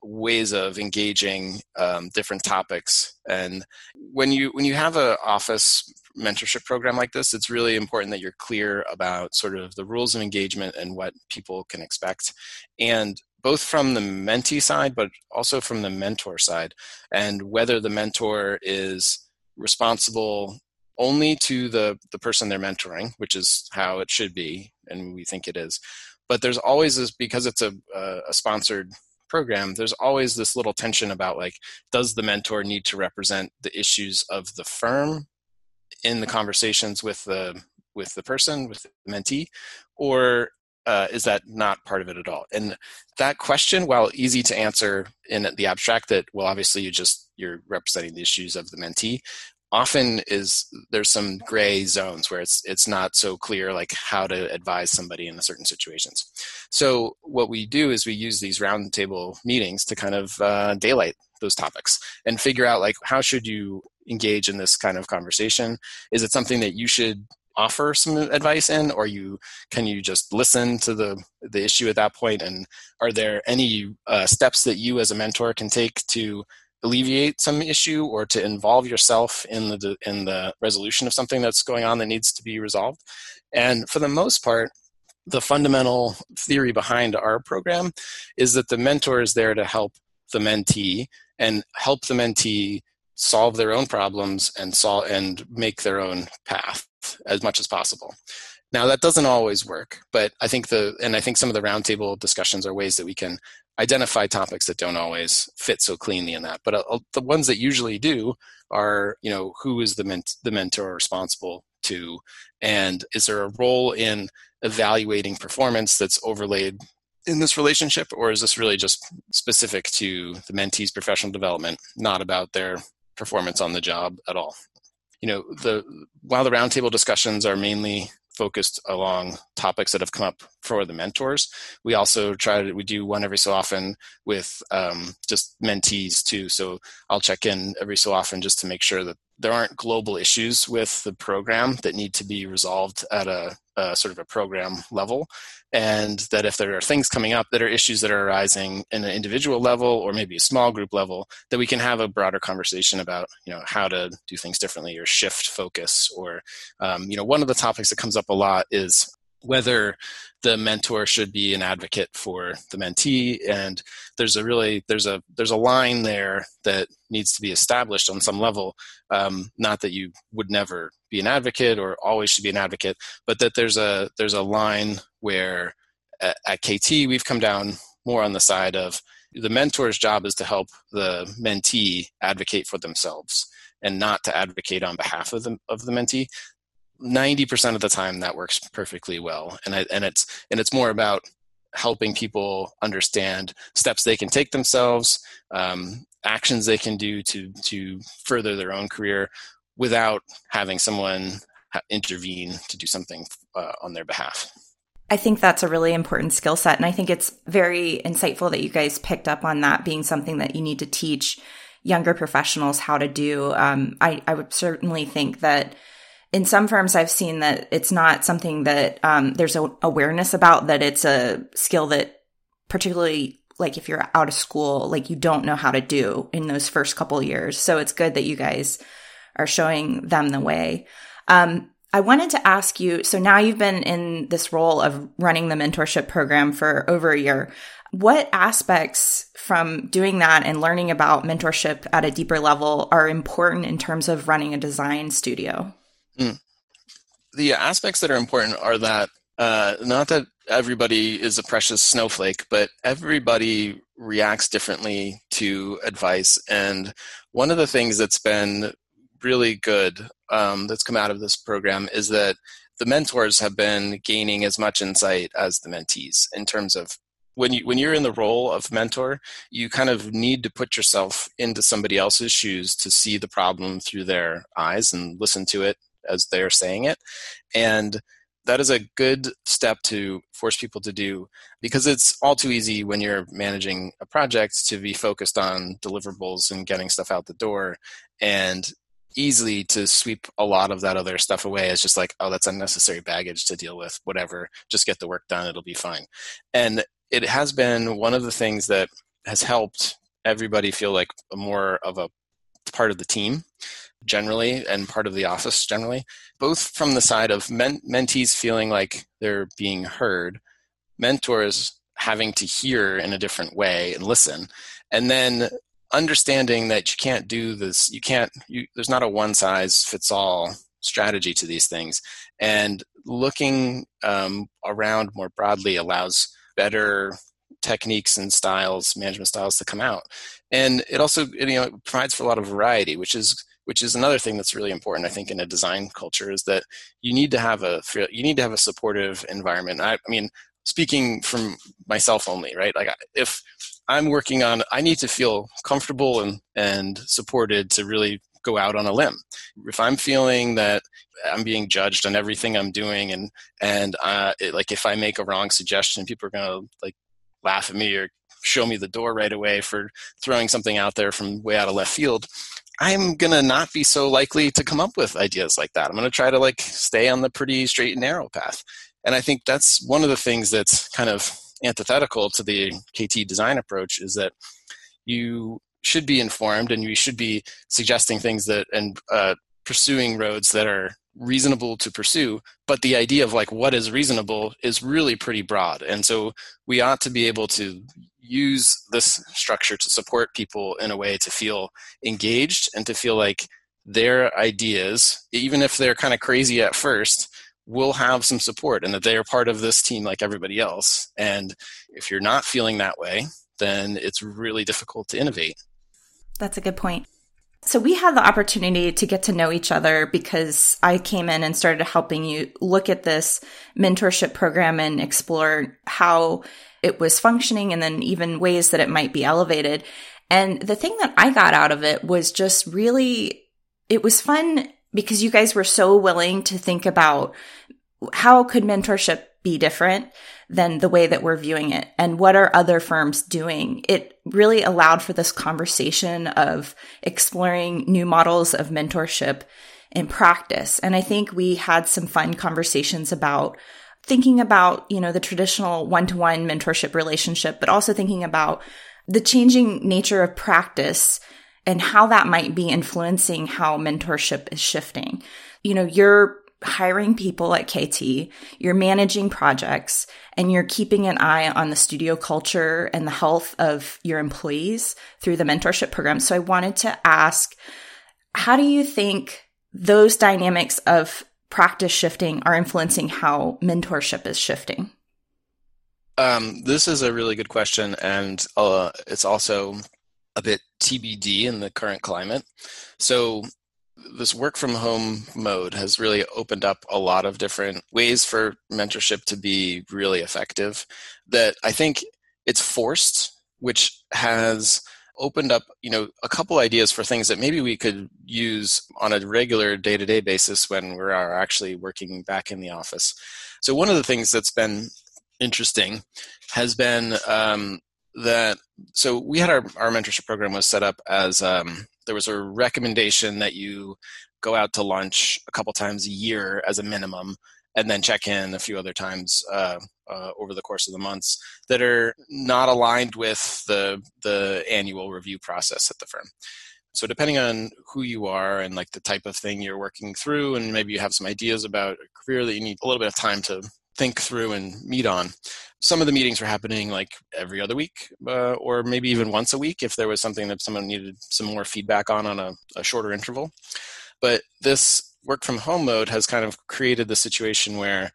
ways of engaging um, different topics and when you when you have an office mentorship program like this it's really important that you're clear about sort of the rules of engagement and what people can expect and both from the mentee side but also from the mentor side and whether the mentor is responsible only to the the person they're mentoring, which is how it should be, and we think it is. But there's always this because it's a a sponsored program. There's always this little tension about like, does the mentor need to represent the issues of the firm in the conversations with the with the person with the mentee, or uh, is that not part of it at all? And that question, while easy to answer in the abstract, that well, obviously you just you're representing the issues of the mentee often is there's some gray zones where it's it's not so clear like how to advise somebody in certain situations so what we do is we use these roundtable meetings to kind of uh, daylight those topics and figure out like how should you engage in this kind of conversation is it something that you should offer some advice in or you can you just listen to the the issue at that point? And are there any uh, steps that you as a mentor can take to alleviate some issue or to involve yourself in the in the resolution of something that's going on that needs to be resolved? And for the most part the fundamental theory behind our program is that the mentor is there to help the mentee and help the mentee solve their own problems and solve and make their own path as much as possible now that doesn't always work but i think the and i think some of the roundtable discussions are ways that we can identify topics that don't always fit so cleanly in that. But uh, the ones that usually do are, you know, who is the ment- the mentor responsible to, and is there a role in evaluating performance that's overlaid in this relationship, or is this really just specific to the mentee's professional development, not about their performance on the job at all? You know, the while the roundtable discussions are mainly focused along topics that have come up for the mentors. We also try to we do one every so often with um, just mentees too. So I'll check in every so often just to make sure that there aren't global issues with the program that need to be resolved at a, a, sort of a program level and that if there are things coming up that are issues that are arising in an individual level or maybe a small group level that we can have a broader conversation about you know how to do things differently or shift focus or um, you know one of the topics that comes up a lot is whether the mentor should be an advocate for the mentee. And there's a really there's a there's a line there that needs to be established on some level. Um, not that you would never be an advocate or always should be an advocate but that there's a there's a line where at, at kt we've come down more on the side of the mentor's job is to help the mentee advocate for themselves and not to advocate on behalf of the, of the mentee 90% of the time that works perfectly well and I, and it's and it's more about helping people understand steps they can take themselves um, actions they can do to to further their own career without having someone intervene to do something uh, on their behalf I think that's a really important skill set. And I think it's very insightful that you guys picked up on that being something that you need to teach younger professionals how to do. Um, I, I would certainly think that in some firms i've seen that it's not something that um, there's awareness about that it's a skill that particularly like if you're out of school, like you don't know how to do in those first couple years. So it's good that you guys are showing them the way. Um, I wanted to ask you so now you've been in this role of running the mentorship program for over a year. What aspects from doing that and learning about mentorship at a deeper level are important in terms of running a design studio? Mm. The aspects that are important are that uh, not that everybody is a precious snowflake, but everybody reacts differently to advice. And one of the things that's been really good um, that's come out of this program is that the mentors have been gaining as much insight as the mentees in terms of when you when you're in the role of mentor you kind of need to put yourself into somebody else's shoes to see the problem through their eyes and listen to it as they're saying it and that is a good step to force people to do because it's all too easy when you're managing a project to be focused on deliverables and getting stuff out the door and easily to sweep a lot of that other stuff away as just like, oh, that's unnecessary baggage to deal with, whatever, just get the work done, it'll be fine. And it has been one of the things that has helped everybody feel like more of a part of the team generally and part of the office generally, both from the side of men- mentees feeling like they're being heard, mentors having to hear in a different way and listen, and then understanding that you can't do this you can't you, there's not a one size fits all strategy to these things. And looking um, around more broadly allows better techniques and styles management styles to come out. And it also you know it provides for a lot of variety which is which is another thing that's really important i think in a design culture is that you need to have a you need to have a supportive environment i, I mean speaking from myself only right like if I'm working on, I need to feel comfortable and, and supported to really go out on a limb. If I'm feeling that I'm being judged on everything I'm doing, and and uh, it, like if I make a wrong suggestion, people are gonna like laugh at me or show me the door right away for throwing something out there from way out of left field. I'm gonna not be so likely to come up with ideas like that. I'm gonna try to like stay on the pretty straight and narrow path. And I think that's one of the things that's kind of antithetical to the KT design approach is that you should be informed and you should be suggesting things that and uh, pursuing roads that are reasonable to pursue but the idea of like what is reasonable is really pretty broad and so we ought to be able to use this structure to support people in a way to feel engaged and to feel like their ideas even if they're kind of crazy at first will have some support and that they are part of this team like everybody else. And if you're not feeling that way, then it's really difficult to innovate. That's a good point. So we had the opportunity to get to know each other because I came in and started helping you look at this mentorship program and explore how it was functioning and then even ways that it might be elevated. And the thing that I got out of it was just really, it was fun because you guys were so willing to think about how could mentorship be different than the way that we're viewing it. And what are other firms doing? It really allowed for this conversation of exploring new models of mentorship in practice. And i think we had some fun conversations about thinking about you know the traditional one-to-one mentorship relationship but also thinking about the changing nature of practice and how that might be influencing how mentorship is shifting. You know, you're hiring people at KT, you're managing projects, and you're keeping an eye on the studio culture and the health of your employees through the mentorship program. So I wanted to ask, how do you think those dynamics of practice shifting are influencing how mentorship is shifting? Um, this is a really good question, and uh, it's also a bit TBD in the current climate. So this work from home mode has really opened up a lot of different ways for mentorship to be really effective that I think it's forced, which has opened up you know a couple ideas for things that maybe we could use on a regular day-to-day basis when we're actually working back in the office. So one of the things that's been interesting has been um, that so we had our, our mentorship program was set up as um, there was a recommendation that you go out to lunch a couple times a year as a minimum and then check in a few other times uh, uh, over the course of the months that are not aligned with the the annual review process at the firm. So depending on who you are and like the type of thing you're working through, and maybe you have some ideas about a career that you need a little bit of time to think through and meet on. Some of the meetings were happening like every other week, uh, or maybe even once a week if there was something that someone needed some more feedback on on a, a shorter interval. But this work from home mode has kind of created the situation where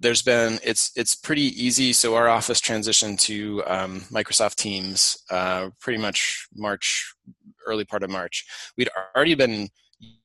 there's been it's it's pretty easy. So our office transitioned to um, Microsoft Teams uh, pretty much March, early part of March. We'd already been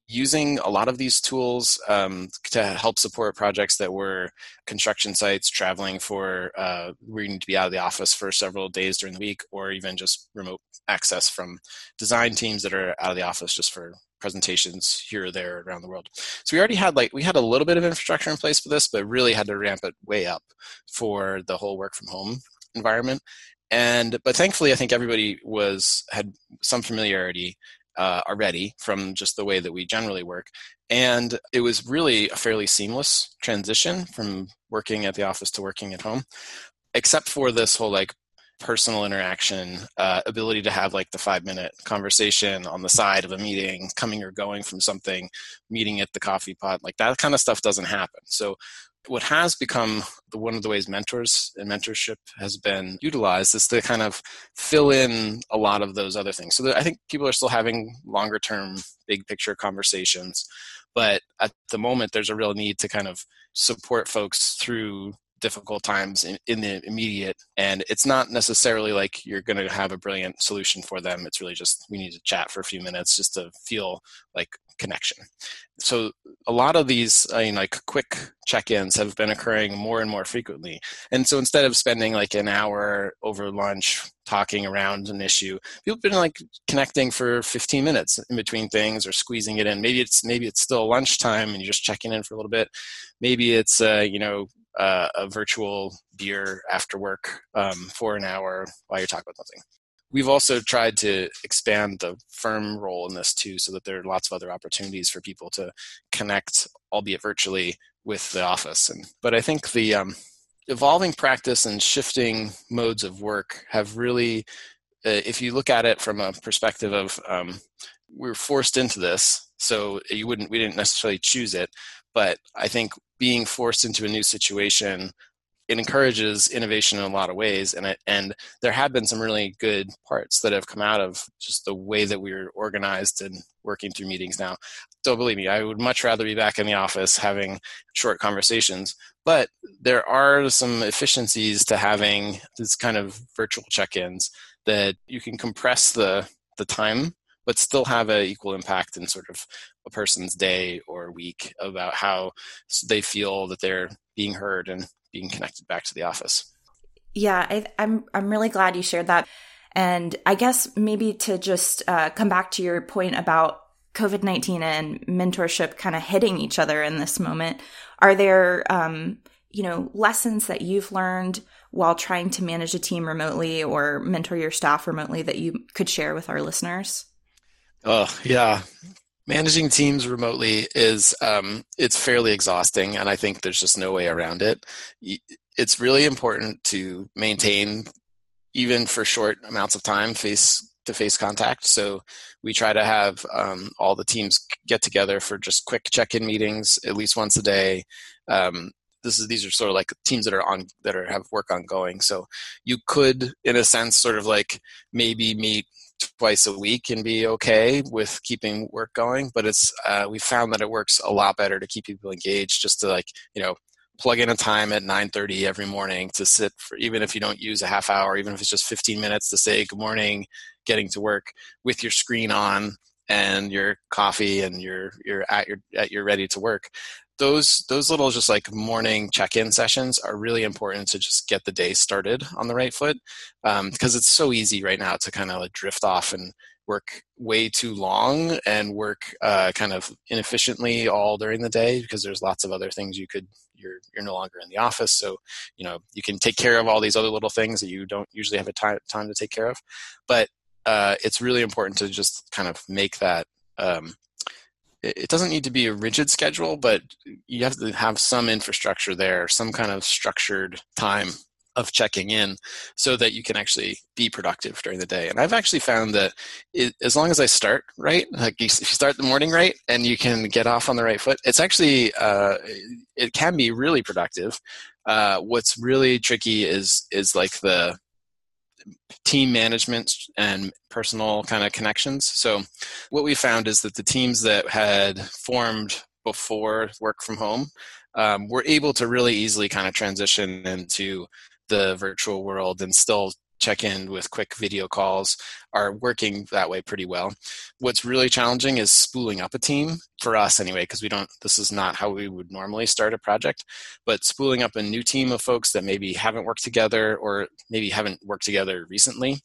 using a lot of these tools um, to help support projects that were construction sites traveling for uh, we need to be out of the office for several days during the week or even just remote access from design teams that are out of the office just for presentations here or there around the world. So we already had like we had a little bit of infrastructure in place for this but really had to ramp it way up for the whole work from home environment. And but thankfully i think everybody was had some familiarity uh, already from just the way that we generally work. And it was really a fairly seamless transition from working at the office to working at home, except for this whole like personal interaction, uh, ability to have like the five minute conversation on the side of a meeting, coming or going from something, meeting at the coffee pot, like that kind of stuff doesn't happen. So what has become the, one of the ways mentors and mentorship has been utilized is to kind of fill in a lot of those other things. So I think people are still having longer term, big picture conversations, but at the moment, there's a real need to kind of support folks through difficult times in, in, the immediate and it's not necessarily like you're going to have a brilliant solution for them it's really just we need to chat for a few minutes just to feel like connection. So a lot of these I mean, like quick check-ins have been occurring more and more frequently. And so instead of spending like an hour over lunch talking around an issue, people have been like connecting for 15 minutes in between things or squeezing it in. Maybe it's maybe it's still lunchtime and you're just checking in for a little bit. Maybe it's uh, you know uh, a virtual beer after work um, for an hour while you're talking about something we've also tried to expand the firm role in this too so that there are lots of other opportunities for people to connect albeit virtually with the office. And but i think the um, evolving practice and shifting modes of work have really uh, if you look at it from a perspective of um, we are forced into this so you wouldn't we didn't necessarily choose it. But i think being forced into a new situation it encourages innovation in a lot of ways and it, and there have been some really good parts that have come out of just the way that we're organized and working through meetings now. Don't believe me i would much rather be back in the office having short conversations but there are some efficiencies to having this kind of virtual check-ins that you can compress the the time but still have an equal impact in sort of a person's day or week about how they feel that they're being heard and being connected back to the office. Yeah, I, I'm, I'm really glad you shared that. And I guess maybe to just uh, come back to your point about COVID 19 and mentorship kind of hitting each other in this moment, are there, um, you know, lessons that you've learned while trying to manage a team remotely or mentor your staff remotely that you could share with our listeners? Oh, yeah managing teams remotely is um, it's fairly exhausting and i think there's just no way around it. It's really important to maintain even for short amounts of time face to face contact. So we try to have um, all the teams get together for just quick check-in meetings at least once a day. Um, this is these are sort of like teams that are on that are have work ongoing. So you could in a sense sort of like maybe meet twice a week and be okay with keeping work going but it's uh, we found that it works a lot better to keep people engaged just to like you know plug in a time at 9.30 every morning to sit for even if you don't use a half hour even if it's just 15 minutes to say good morning getting to work with your screen on and your coffee and you're you're at your at your ready to work those those little just like morning check-in sessions are really important to just get the day started on the right foot um, because it's so easy right now to kind of like drift off and work way too long and work uh, kind of inefficiently all during the day because there's lots of other things you could you're you're no longer in the office. So you know you can take care of all these other little things that you don't usually have a time time to take care of. But uh, it's really important to just kind of make that um, it doesn't need to be a rigid schedule, but you have to have some infrastructure there, some kind of structured time of checking in so that you can actually be productive during the day. And I've actually found that it, as long as I start right, like if you start the morning right and you can get off on the right foot, it's actually, uh, it can be really productive. Uh, what's really tricky is, is like the, team management and personal kind of connections. So, what we found is that the teams that had formed before work from home um, were able to really easily kind of transition into the virtual world and still check in with quick video calls are working that way pretty well. What's really challenging is spooling up a team for us anyway, because we don't, this is not how we would normally start a project, but spooling up a new team of folks that maybe haven't worked together or maybe haven't worked together recently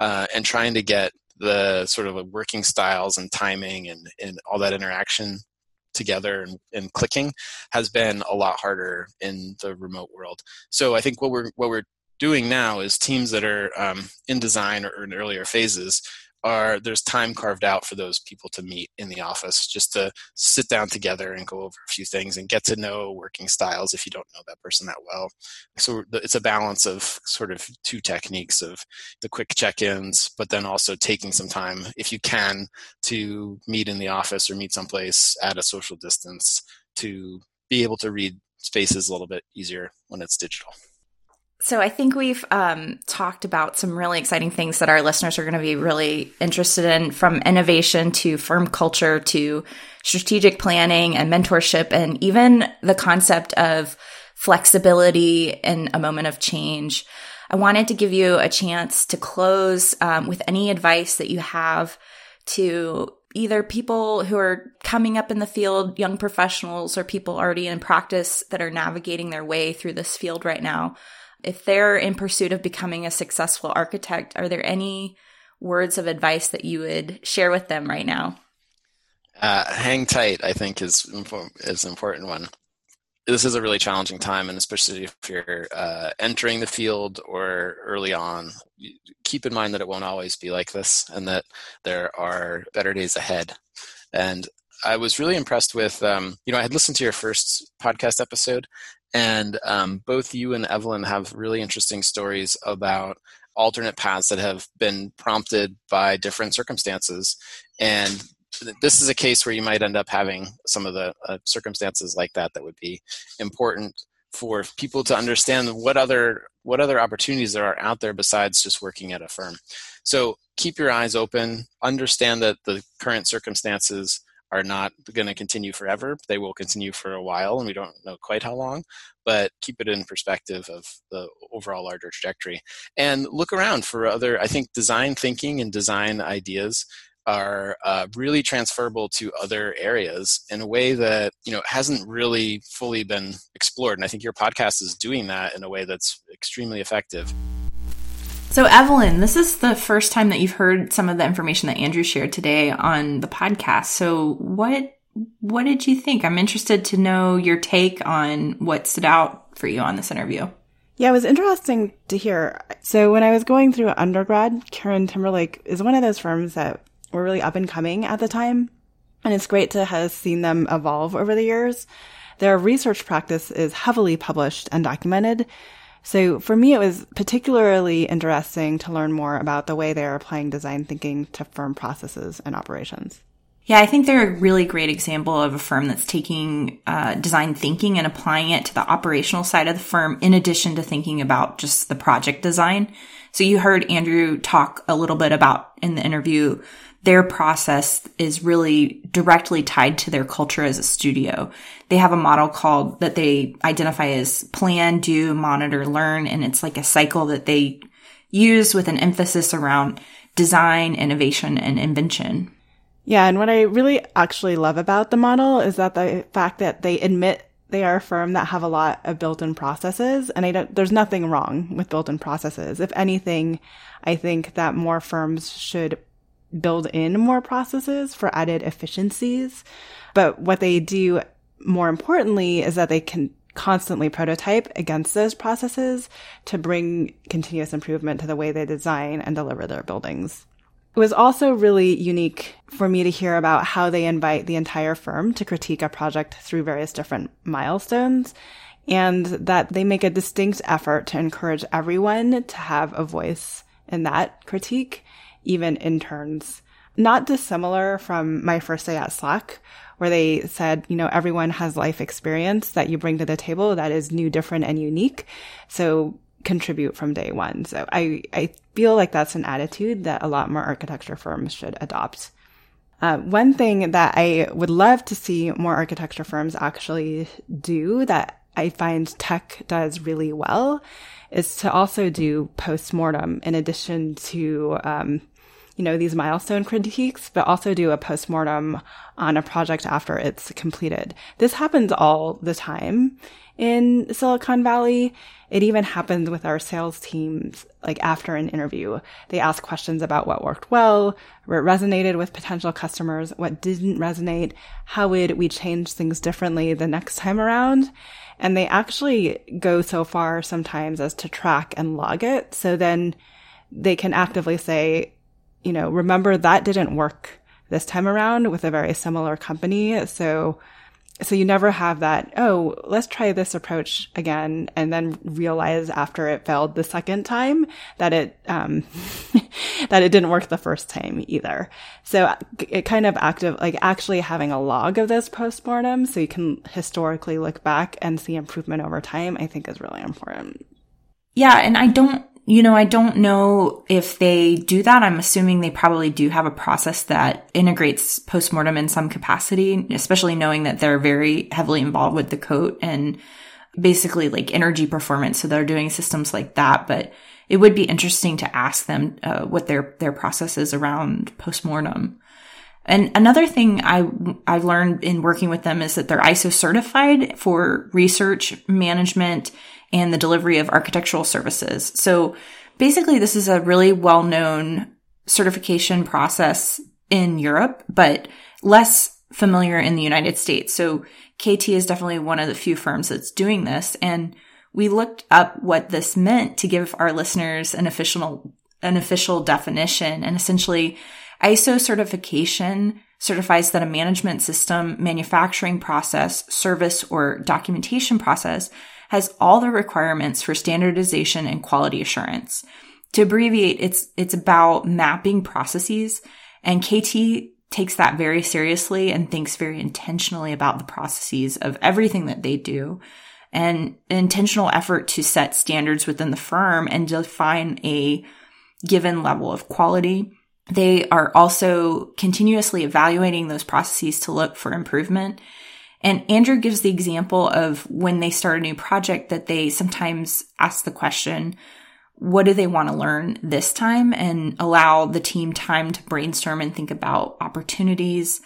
uh, and trying to get the sort of working styles and timing and, and all that interaction together and, and clicking has been a lot harder in the remote world. So I think what we're what we're doing now is teams that are um, in design or in earlier phases are there's time carved out for those people to meet in the office just to sit down together and go over a few things and get to know working styles if you don't know that person that well. So it's a balance of sort of two techniques of the quick check-ins but then also taking some time if you can to meet in the office or meet someplace at a social distance to be able to read spaces a little bit easier when it's digital so I think we've um, talked about some really exciting things that our listeners are going to be really interested in, from innovation to firm culture to strategic planning and mentorship, and even the concept of flexibility in a moment of change. I wanted to give you a chance to close um, with any advice that you have to either people who are coming up in the field, young professionals, or people already in practice that are navigating their way through this field right now if they're in pursuit of becoming a successful architect, are there any words of advice that you would share with them right now? Uh, hang tight, I think, is is an important one. This is a really challenging time, and especially if you're uh, entering the field or early on, keep in mind that it won't always be like this, and that there are better days ahead. And I was really impressed with, um, you know, I had listened to your first podcast episode, and um, both you and Evelyn have really interesting stories about alternate paths that have been prompted by different circumstances. And this is a case where you might end up having some of the uh, circumstances like that that would be important for people to understand what other what other opportunities there are out there besides just working at a firm. So keep your eyes open, understand that the current circumstances are not going to continue forever. They will continue for a while, and we don't know quite how long, but keep it in perspective of the overall larger trajectory. And look around for other, I think design thinking and design ideas are uh, really transferable to other areas in a way that you know hasn't really fully been explored and i think your podcast is doing that in a way that's extremely effective so, Evelyn, this is the first time that you've heard some of the information that Andrew shared today on the podcast. So, what what did you think? I'm interested to know your take on what stood out for you on this interview. Yeah, it was interesting to hear. So, when I was going through undergrad, Kieran Timberlake is one of those firms that were really up and coming at the time. And it's great to have seen them evolve over the years. Their research practice is heavily published and documented. So for me, it was particularly interesting to learn more about the way they're applying design thinking to firm processes and operations. Yeah, I think they're a really great example of a firm that's taking uh, design thinking and applying it to the operational side of the firm, in addition to thinking about just the project design. So you heard Andrew talk a little bit about in the interview their process is really directly tied to their culture as a studio. They have a model called that they identify as plan, do, monitor, learn. And it's like a cycle that they use with an emphasis around design, innovation, and invention. Yeah. And what I really actually love about the model is that the fact that they admit they are a firm that have a lot of built-in processes and I don't, there's nothing wrong with built-in processes. If anything, I think that more firms should build in more processes for added efficiencies. But what they do more importantly is that they can constantly prototype against those processes to bring continuous improvement to the way they design and deliver their buildings. It was also really unique for me to hear about how they invite the entire firm to critique a project through various different milestones and that they make a distinct effort to encourage everyone to have a voice in that critique, even interns. Not dissimilar from my first day at Slack, where they said, you know, everyone has life experience that you bring to the table that is new, different, and unique. So contribute from day one. So I, I feel like that's an attitude that a lot more architecture firms should adopt. Uh, one thing that I would love to see more architecture firms actually do that I find tech does really well is to also do postmortem in addition to, um, you know, these milestone critiques, but also do a postmortem on a project after it's completed. This happens all the time in Silicon Valley. It even happens with our sales teams, like after an interview. They ask questions about what worked well, what resonated with potential customers, what didn't resonate, how would we change things differently the next time around. And they actually go so far sometimes as to track and log it. So then they can actively say, you know, remember that didn't work this time around with a very similar company. So so you never have that, oh, let's try this approach again, and then realize after it failed the second time that it, um, that it didn't work the first time either. So it kind of active, like actually having a log of this postmortem so you can historically look back and see improvement over time, I think is really important. Yeah. And I don't you know, I don't know if they do that. I'm assuming they probably do have a process that integrates postmortem in some capacity, especially knowing that they're very heavily involved with the coat and basically like energy performance. So they're doing systems like that. But it would be interesting to ask them uh, what their their process is around postmortem. And another thing I I've learned in working with them is that they're ISO certified for research management and the delivery of architectural services. So basically, this is a really well known certification process in Europe, but less familiar in the United States. So KT is definitely one of the few firms that's doing this. And we looked up what this meant to give our listeners an official, an official definition. And essentially, ISO certification certifies that a management system, manufacturing process, service, or documentation process has all the requirements for standardization and quality assurance. To abbreviate, it's, it's about mapping processes and KT takes that very seriously and thinks very intentionally about the processes of everything that they do and an intentional effort to set standards within the firm and define a given level of quality. They are also continuously evaluating those processes to look for improvement and Andrew gives the example of when they start a new project that they sometimes ask the question, what do they want to learn this time and allow the team time to brainstorm and think about opportunities.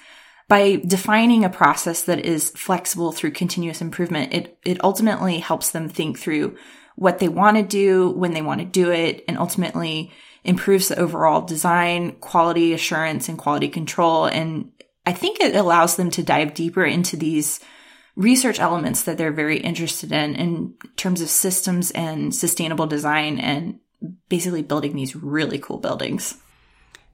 By defining a process that is flexible through continuous improvement, it, it ultimately helps them think through what they want to do, when they want to do it, and ultimately improves the overall design, quality assurance, and quality control, and I think it allows them to dive deeper into these research elements that they're very interested in in terms of systems and sustainable design and basically building these really cool buildings.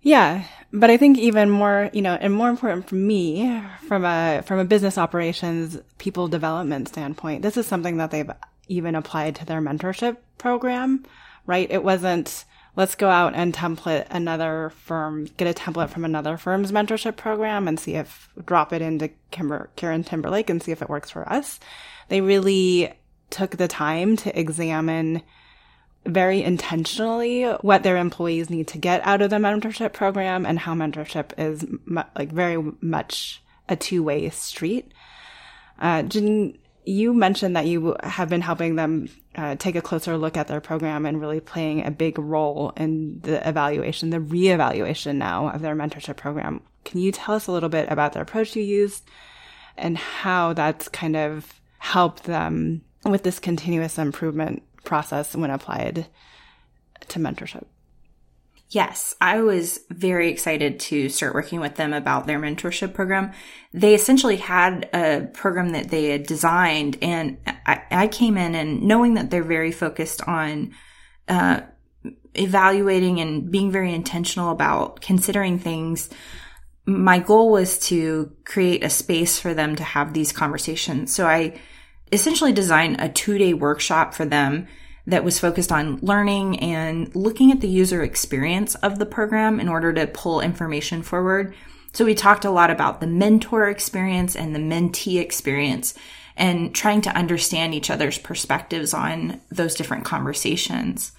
Yeah, but I think even more, you know, and more important for me from a from a business operations people development standpoint, this is something that they've even applied to their mentorship program, right? It wasn't let's go out and template another firm, get a template from another firm's mentorship program and see if, drop it into Kimber, Kieran Timberlake and see if it works for us. They really took the time to examine very intentionally what their employees need to get out of the mentorship program and how mentorship is like very much a two-way street. Uh, you mentioned that you have been helping them uh, take a closer look at their program and really playing a big role in the evaluation, the reevaluation now of their mentorship program. Can you tell us a little bit about the approach you used and how that's kind of helped them with this continuous improvement process when applied to mentorship? Yes, I was very excited to start working with them about their mentorship program. They essentially had a program that they had designed, and I, I came in and knowing that they're very focused on uh, evaluating and being very intentional about considering things, my goal was to create a space for them to have these conversations. So I essentially designed a two day workshop for them that was focused on learning and looking at the user experience of the program in order to pull information forward. So we talked a lot about the mentor experience and the mentee experience and trying to understand each other's perspectives on those different conversations.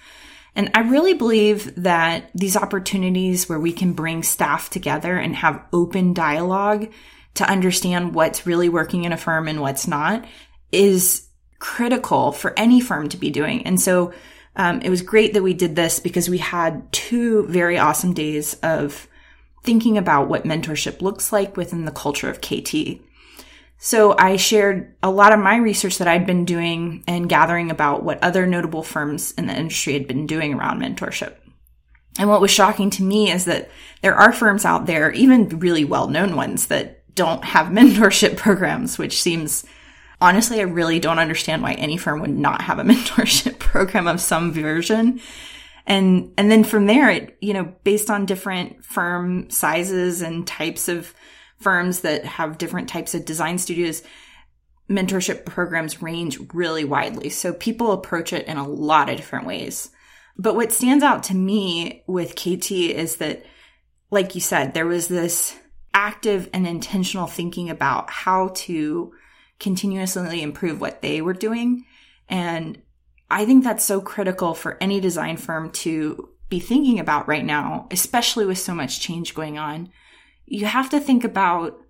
And I really believe that these opportunities where we can bring staff together and have open dialogue to understand what's really working in a firm and what's not is critical for any firm to be doing. And so um, it was great that we did this because we had two very awesome days of thinking about what mentorship looks like within the culture of KT. So I shared a lot of my research that I'd been doing and gathering about what other notable firms in the industry had been doing around mentorship. And what was shocking to me is that there are firms out there, even really well known ones, that don't have mentorship programs, which seems honestly, I really don't understand why any firm would not have a mentorship program of some version. And, and then from there, it, you know, based on different firm sizes and types of firms that have different types of design studios, mentorship programs range really widely. So people approach it in a lot of different ways. But what stands out to me with KT is that, like you said, there was this active and intentional thinking about how to continuously improve what they were doing. And I think that's so critical for any design firm to be thinking about right now, especially with so much change going on you have to think about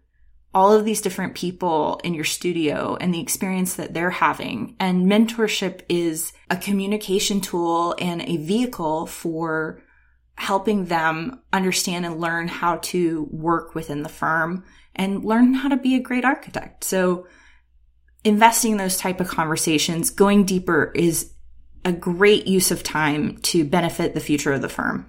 all of these different people in your studio and the experience that they're having. And mentorship is a communication tool and a vehicle for helping them understand and learn how to work within the firm and learn how to be a great architect. So investing in those type of conversations, going deeper is a great use of time to benefit the future of the firm.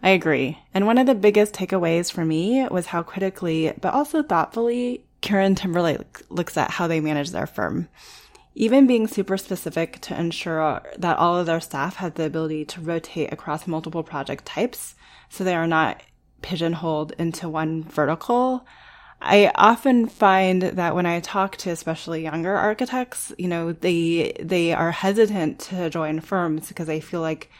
I agree. And one of the biggest takeaways for me was how critically, but also thoughtfully, Kieran Timberlake looks at how they manage their firm. Even being super specific to ensure that all of their staff have the ability to rotate across multiple project types so they are not pigeonholed into one vertical. I often find that when I talk to especially younger architects, you know, they they are hesitant to join firms because they feel like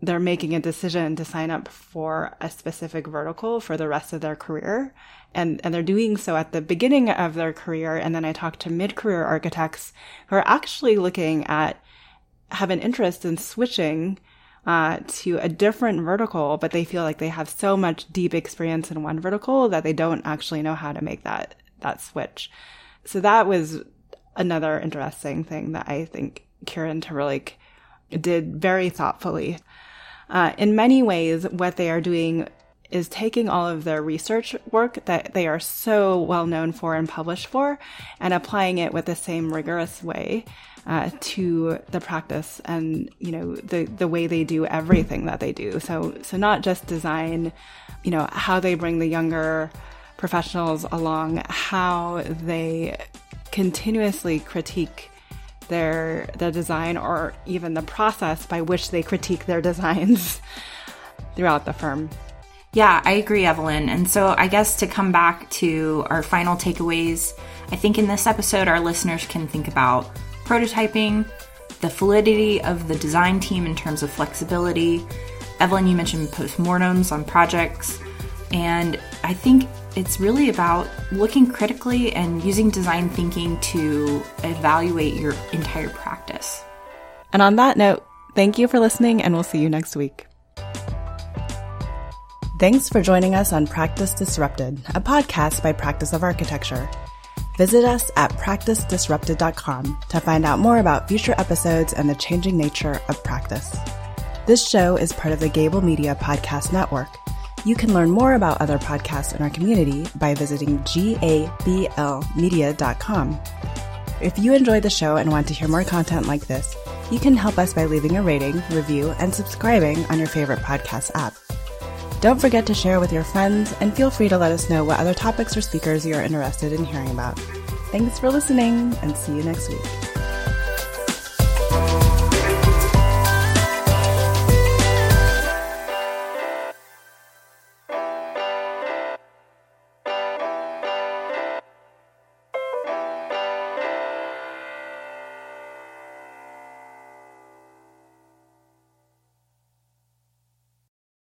they're making a decision to sign up for a specific vertical for the rest of their career. And, and they're doing so at the beginning of their career. And then I talk to mid-career architects who are actually looking at, have an interest in switching uh, to a different vertical, but they feel like they have so much deep experience in one vertical that they don't actually know how to make that, that switch. So that was another interesting thing that I think Kieran Timberlake did very thoughtfully. Uh, in many ways, what they are doing is taking all of their research work that they are so well known for and published for and applying it with the same rigorous way uh, to the practice and you know the the way they do everything that they do so so not just design you know how they bring the younger professionals along how they continuously critique their their design or even the process by which they critique their designs throughout the firm. Yeah, I agree, Evelyn. And so I guess to come back to our final takeaways, I think in this episode our listeners can think about prototyping, the fluidity of the design team in terms of flexibility. Evelyn, you mentioned postmortems on projects. And I think it's really about looking critically and using design thinking to evaluate your entire practice. And on that note, thank you for listening, and we'll see you next week. Thanks for joining us on Practice Disrupted, a podcast by Practice of Architecture. Visit us at practicedisrupted.com to find out more about future episodes and the changing nature of practice. This show is part of the Gable Media Podcast Network you can learn more about other podcasts in our community by visiting gablmedia.com. If you enjoy the show and want to hear more content like this, you can help us by leaving a rating, review, and subscribing on your favorite podcast app. Don't forget to share with your friends and feel free to let us know what other topics or speakers you're interested in hearing about. Thanks for listening and see you next week.